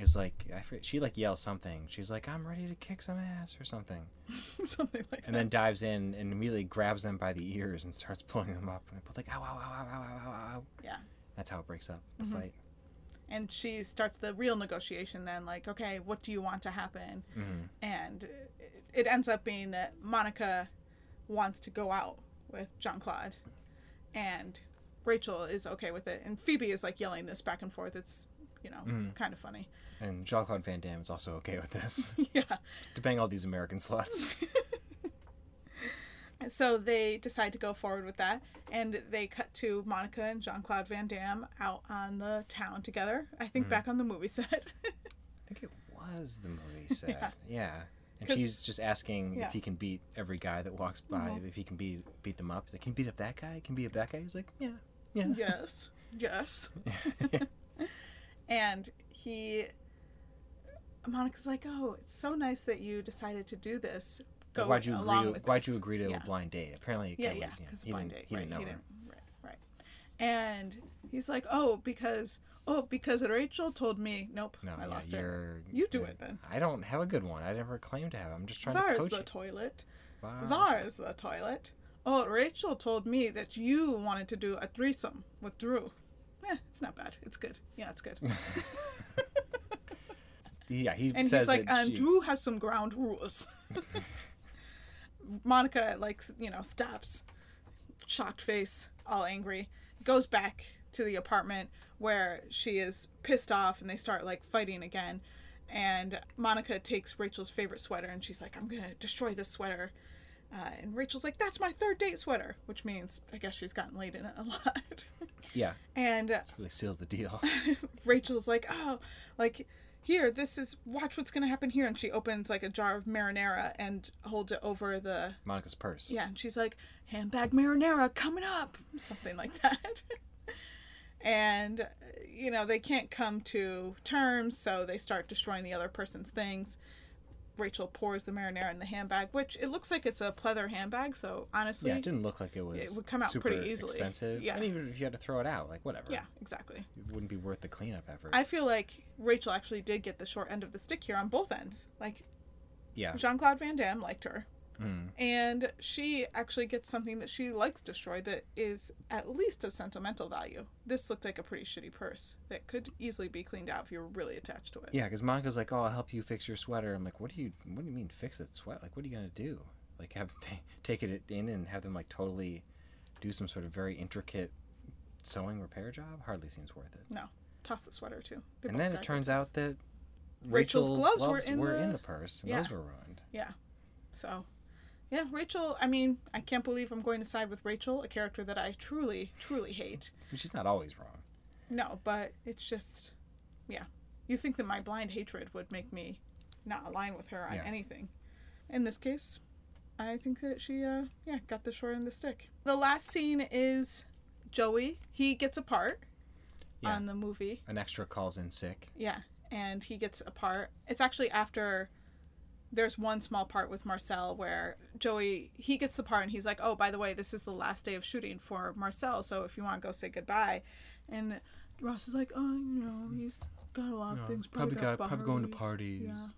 is like I forget, she like yells something. She's like I'm ready to kick some ass or something, *laughs* Something like and that. And then dives in and immediately grabs them by the ears and starts *laughs* pulling them up. And they're both like ow ow ow ow ow ow ow. ow. yeah. That's how it breaks up the Mm-hmm. fight. And she starts the real negotiation then, like, okay, what do you want to happen? Mm-hmm. And it, it ends up being that Monica wants to go out with Jean Claude, and Rachel is okay with it. And Phoebe is like yelling this back and forth. It's, you know, Mm-hmm. kind of funny. And Jean Claude Van Damme is also okay with this, *laughs* yeah. to bang all these American sluts. *laughs* So they decide to go forward with that, and they cut to Monica and Jean Claude Van Damme out on the town together. I think Mm-hmm. back on the movie set. I think it was the movie *laughs* set. Yeah. Yeah. And she's just asking yeah. Mm-hmm. if he can beat every guy that walks by, if he can beat beat them up. He's like, Can you beat up that guy? Can you beat up that guy? He's like, Yeah, yeah. yes, yes. and he, Monica's like, "Oh, it's so nice that you decided to do this. Go why'd you agree along to with why'd this." you agree to Yeah. a blind date? Apparently Yeah, yeah, because he blind date, he right? didn't know he her. didn't, right, right. And he's like, "Oh, because oh, because Rachel told me. Nope, No, I yeah, lost it. you're do it then. I don't have a good one. I never claimed to have. I'm just trying to coach. Var's coach the you. toilet. Var. Var's the toilet. Oh, Rachel told me that you wanted to do a threesome with Drew. Yeah, it's not bad. It's good. Yeah, it's good. *laughs* *laughs* Yeah, he And he's like, and she- Drew has some ground rules. *laughs* Monica, like, you know, stops, shocked face, all angry, goes back to the apartment where she is pissed off and they start, like, fighting again. And Monica takes Rachel's favorite sweater and she's like, I'm going to destroy this sweater. Uh, and Rachel's like, that's my third date sweater, which means I guess she's gotten laid in it a *laughs* lot. yeah, and uh, really seals the deal. *laughs* Rachel's like, oh, like here, this is watch what's gonna happen here, and she opens like a jar of marinara and holds it over the Monica's purse. yeah, and she's like, handbag marinara coming up, *laughs* something like that. and you know they can't come to terms, so they start destroying the other person's things. Rachel pours the marinara in the handbag, which it looks like it's a pleather handbag. So honestly, Yeah, it didn't look like it was. It would come out pretty easily. Expensive. Yeah. and even if you had to throw it out, like whatever. yeah, exactly. it wouldn't be worth the cleanup effort. I feel like Rachel actually did get the short end of the stick here on both ends. Like yeah, Jean Claude Van Damme liked her. Mm. And she actually gets something that she likes destroyed that is at least of sentimental value. This looked like a pretty shitty purse that could easily be cleaned out if you were really attached to it. yeah, because Monica's like, "Oh, I'll help you fix your sweater." I'm like, "What do you? What do you mean fix that sweat? Like, what are you gonna do? Like, have ta *laughs* take it in and have them like totally do some sort of very intricate sewing repair job? Hardly seems worth it." No, toss the sweater too. They and then it turns out that Rachel's Rachel's, gloves gloves, were were, in in, the- the... purse, and Yeah. those were ruined. Yeah. So, yeah, Rachel. I mean, I can't believe I'm going to side with Rachel, a character that I truly, truly hate. She's not always wrong. No, but it's just, yeah. You think that my blind hatred would make me not align with her on Yeah. anything. in this case, I think that she, uh, yeah, got the short end of the stick. The last scene is Joey. He gets a part Yeah. on the movie. An extra calls in sick. Yeah, and he gets a part. It's actually after there's one small part with Marcel where Joey he gets the part and he's like, "Oh, by the way, this is the last day of shooting for Marcel, so if you want to go say goodbye." And Ross is like, "Oh, you know, he's got a lot of things. Probably, got, probably going to parties." Yeah.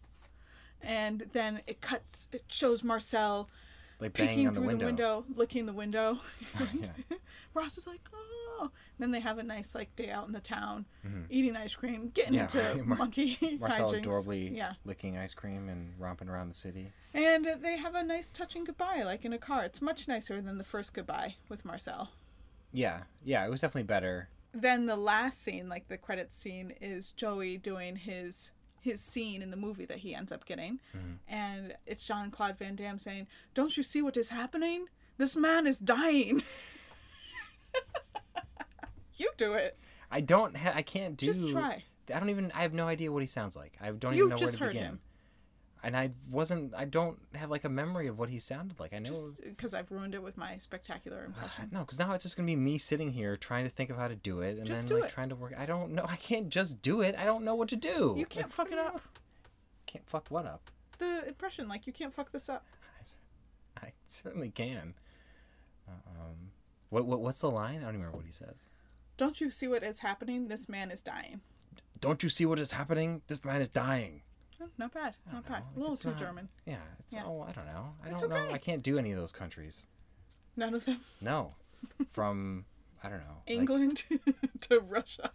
And then it cuts. It shows Marcel Like peeking banging on the through window. the window, licking the window. *laughs* Yeah. *laughs* Ross is like, oh. Then they have a nice like day out in the town, eating ice cream, getting Mm-hmm. Yeah, into right. Mar- monkey *laughs* Marcel adorably Yeah, licking ice cream and romping around the city. and they have a nice touching goodbye, like in a car. It's much nicer than the first goodbye with Marcel. Yeah, yeah, it was definitely better. Then the last scene, like the credits scene, is Joey doing his his scene in the movie that he ends up getting, mm-hmm. and it's Jean Claude Van Damme saying, "Don't you see what is happening? This man is dying." *laughs* you do it. I don't. Ha- I can't do. Just try. I don't even. I have no idea what he sounds like. I don't You even know where to begin. him. And I wasn't. I don't have like a memory of what he sounded like. I know. Because I've ruined it with my spectacular impression. No, because now it's just gonna be me sitting here trying to think of how to do it, and Just then like it. trying to work. I don't know. I can't just do it. I don't know what to do. You can't fuck it up. Can't fuck what up? The impression, like you can't fuck this up. I certainly can. Um, what, what what's the line? I don't even remember what he says. Don't you see what is happening? This man is dying. Don't you see what is happening? This man is dying. Oh, not bad, not bad. A little too not- German. Yeah, it's Yeah. oh I don't know. I It's don't know. I can't do any of those countries. None of them. No, from I don't know. like- England *laughs* to Russia.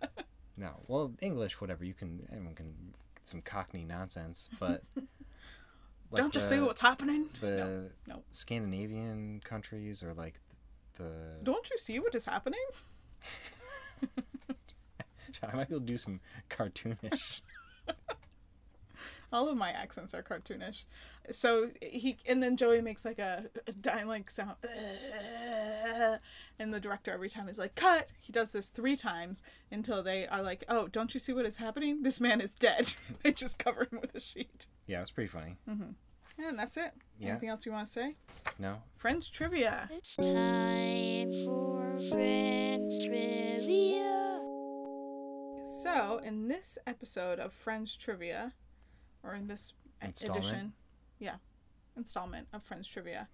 no, well English, whatever. You can anyone can some Cockney nonsense, but *laughs* like Don't you see what's happening? the No, no. Scandinavian countries or like the Don't you see what is happening? *laughs* I might be able to do some cartoonish. All of my accents are cartoonish. So he and then Joey makes like a, a dying like sound, and the director every time is like, "Cut!" He does this three times until they are like, "Oh, don't you see what is happening? This man is dead." *laughs* they just cover him with a sheet, yeah, it was pretty funny. Mm-hmm. and that's it. Yeah. Anything else you want to say? No, French trivia. It's time for Friends Trivia. So, in this episode of Friends Trivia, or in this edition, yeah, installment of Friends Trivia,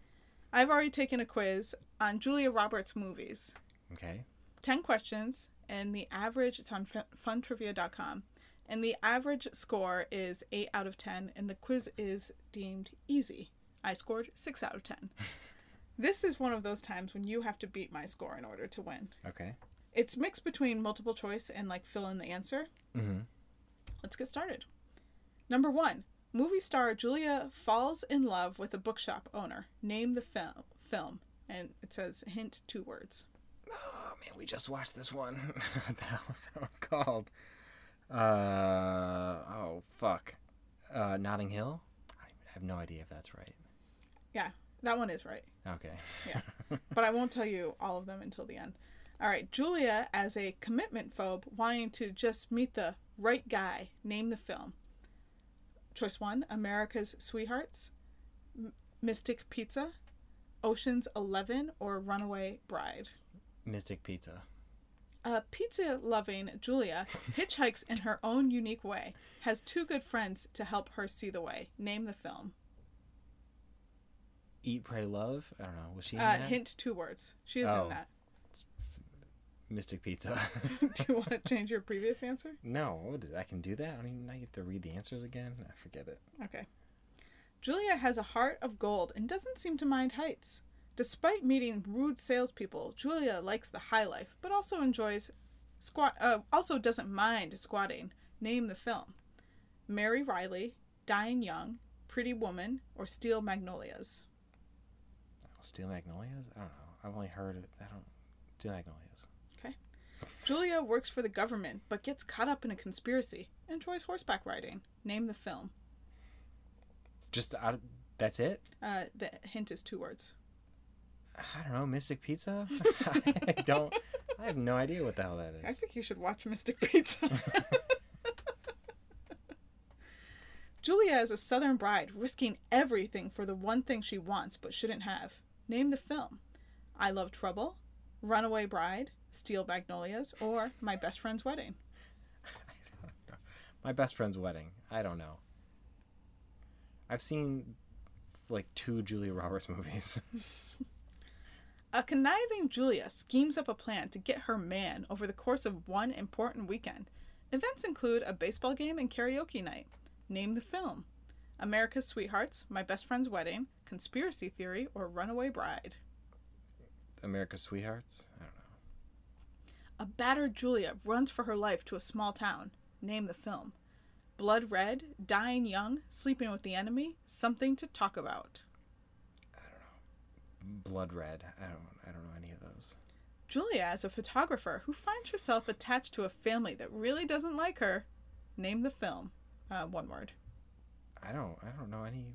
I've already taken a quiz on Julia Roberts movies. okay. 10 questions, and the average, it's on fun- funtrivia.com, and the average score is 8 out of 10, and the quiz is deemed easy. I scored 6 out of 10. *laughs* this is one of those times when you have to beat my score in order to win. Okay. It's mixed between multiple choice and like fill in the answer. Mm-hmm. Let's get started. Number one, movie star Julia falls in love with a bookshop owner. Name the film. Film, and it says hint two words. Oh man, we just watched this one. *laughs* what the hell was that one called? Uh oh fuck. Uh, Notting Hill. I have no idea if that's right. Yeah, that one is right. Okay. Yeah, *laughs* but I won't tell you all of them until the end. All right, Julia as a commitment phobe wanting to just meet the right guy. Name the film. Choice one: America's Sweethearts, M- Mystic Pizza, Ocean's Eleven, or Runaway Bride. Mystic Pizza. A pizza loving Julia *laughs* hitchhikes in her own unique way, has two good friends to help her see the way. Name the film. Eat, Pray, Love. I don't know. Was she in Uh, that? hint two words. She is Oh. in that. Mystic Pizza. *laughs* Do you want to change your previous answer? no, I can do that. I mean, now you have to read the answers again. I forget it. Okay. Julia has a heart of gold and doesn't seem to mind heights. Despite meeting rude salespeople, Julia likes the high life, but also enjoys squat. Uh, also doesn't mind squatting. Name the film: Mary Reilly, Dying Young, Pretty Woman, or Steel Magnolias. Steel Magnolias. I don't know. I've only heard it. I don't. Steel Magnolias. Julia works for the government, but gets caught up in a conspiracy. Enjoys horseback riding. Name the film. Just out. That's it. Uh, the hint is two words. I don't know. Mystic Pizza. *laughs* I don't. I have no idea what the hell that is. I think you should watch Mystic Pizza. *laughs* Julia is a southern bride risking everything for the one thing she wants but shouldn't have. Name the film. I Love Trouble, Runaway Bride, Steel Magnolias, or My Best Friend's Wedding. My best friend's wedding. I don't know. I've seen like two Julia Roberts *laughs* movies. A conniving Julia schemes up a plan to get her man over the course of one important weekend. Events include a baseball game and karaoke night. Name the film. America's Sweethearts, My Best Friend's Wedding, Conspiracy Theory, or Runaway Bride. America's Sweethearts. I don't know. A battered Julia runs for her life to a small town. Name the film. Blood Red, Dying Young, Sleeping with the Enemy, Something to Talk About. I don't know. Blood Red. I don't. I don't know any of those. Julia is a photographer who finds herself attached to a family that really doesn't like her. Name the film. Uh, one word. I don't. I don't know any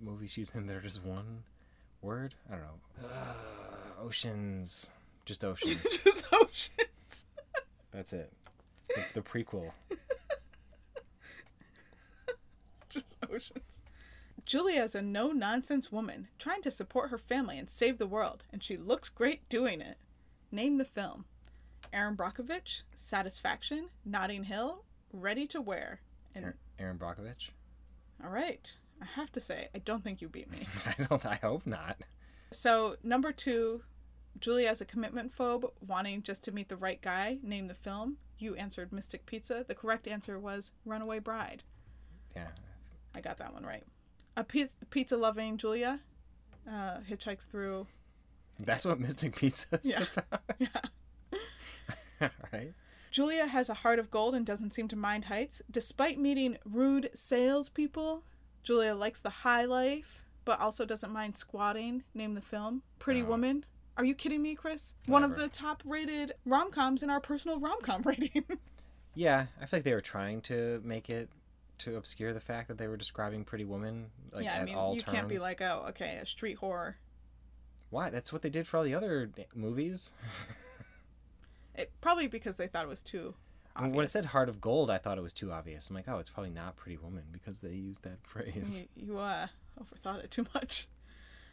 movies she's in that are just one word. I don't know. Uh, *sighs* oceans. Just oceans. *laughs* Just oceans. That's it. The, the prequel. *laughs* Just oceans. Julia is a no nonsense woman trying to support her family and save the world, and she looks great doing it. Name the film. Erin Brockovich, Satisfaction, Notting Hill, Ready to Wear. And Erin, Brockovich. all right, I have to say, I don't think you beat me. *laughs* I don't. I hope not. So number two, Julia is a commitment phobe, wanting just to meet the right guy. Name the film. You answered Mystic Pizza. The correct answer was Runaway Bride. Yeah. I got that one right. A pizza loving Julia uh, hitchhikes through. That's what Mystic Pizza is Yeah. about. *laughs* Yeah. *laughs* right. Julia has a heart of gold and doesn't seem to mind heights. Despite meeting rude salespeople, Julia likes the high life, but also doesn't mind squatting. Name the film. Pretty Oh. Woman. Are you kidding me, Chris? One of the top rated rom coms in our personal rom com *laughs* rating. Yeah, I feel like they were trying to make it to obscure the fact that they were describing Pretty Woman like yeah, I mean, all you turns. can't be like, oh, okay, a street horror. Why? That's what they did for all the other movies. *laughs* It, probably because they thought it was too. Mean, when it obvious. said Heart of Gold, I thought it was too obvious. I'm like, oh, it's probably not Pretty Woman because they used that *laughs* phrase. You, you uh, overthought it too much.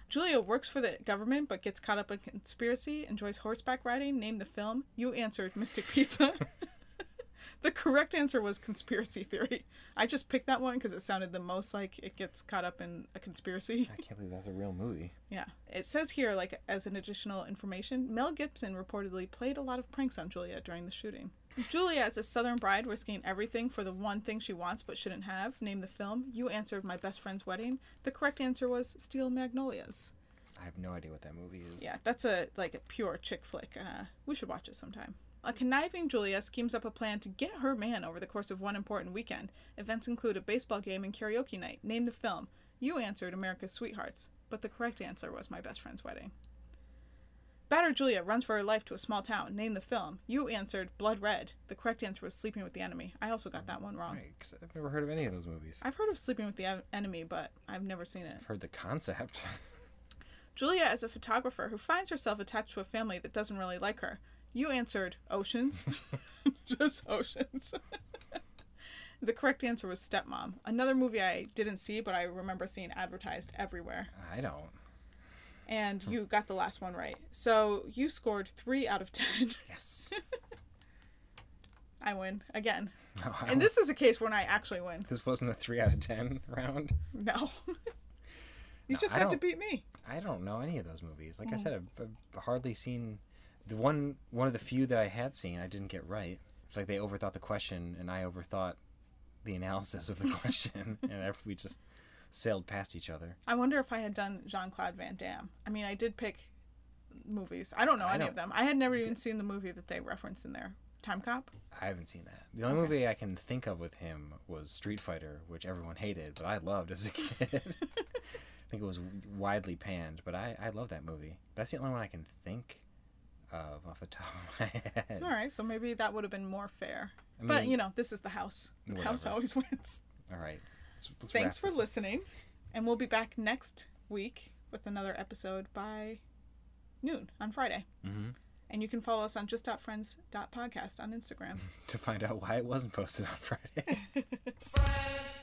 Julia works for the government but gets caught up in conspiracy, enjoys horseback riding. Name the film. You answered Mystic *laughs* Pizza. *laughs* the correct answer was conspiracy theory. I just picked that one because it sounded the most like it gets caught up in a conspiracy. I can't believe that's a real movie. Yeah. It says here, like, as an additional information, Mel Gibson reportedly played a lot of pranks on Julia during the shooting. Julia is a southern bride risking everything for the one thing she wants but shouldn't have. Name the film. You answered My Best Friend's Wedding. The correct answer was Steel Magnolias. I have no idea what that movie is. Yeah, that's a like a pure chick flick. Uh, we should watch it sometime. A conniving Julia schemes up a plan to get her man over the course of one important weekend. Events include a baseball game and karaoke night. Name the film. You answered America's Sweethearts, but the correct answer was My Best Friend's Wedding. Battered Julia runs for her life to a small town. Name the film. You answered Blood Red. The correct answer was Sleeping with the Enemy. I also got that one wrong. Right, 'cause I've never heard of any of those movies. I've heard of Sleeping with the Enemy, but I've never seen it. I've heard the concept. *laughs* Julia is a photographer who finds herself attached to a family that doesn't really like her. You answered oceans. *laughs* *laughs* Just oceans. the correct answer was Stepmom, another movie I didn't see, but I remember seeing advertised everywhere. I don't. And you got the last one right. So you scored three out of ten. Yes. *laughs* I win again. No, I And this is a case when I actually win. this wasn't a three out of ten round. No. *laughs* you No, just I had to beat me. I don't know any of those movies. Mm. Like I said, I've, I've hardly seen the one. One of the few that I had seen, I didn't get right. It's like they overthought the question, and I overthought the analysis of the *laughs* question, and if we just sailed past each other. I wonder if I had done Jean Claude Van Damme. I mean, I did pick movies. I don't know I any don't- of them. I had never even seen the movie that they referenced in there. Timecop? I haven't seen that. The only movie I can think of with him was Street Fighter, which everyone hated, but I loved as a kid. *laughs* I think it was widely panned, but I, I love that movie. That's the only one I can think of off the top of my *laughs* head. All right, so maybe that would have been more fair. I but, you know, this is the house. The house always *laughs* wins. All right. Let's, let's Thanks wrap for up. listening. And we'll be back next week with another episode by noon on Friday. Mm-hmm. And you can follow us on just.friends.podcast on Instagram. *laughs* to find out why it wasn't posted on Friday. Friends, *laughs* *laughs*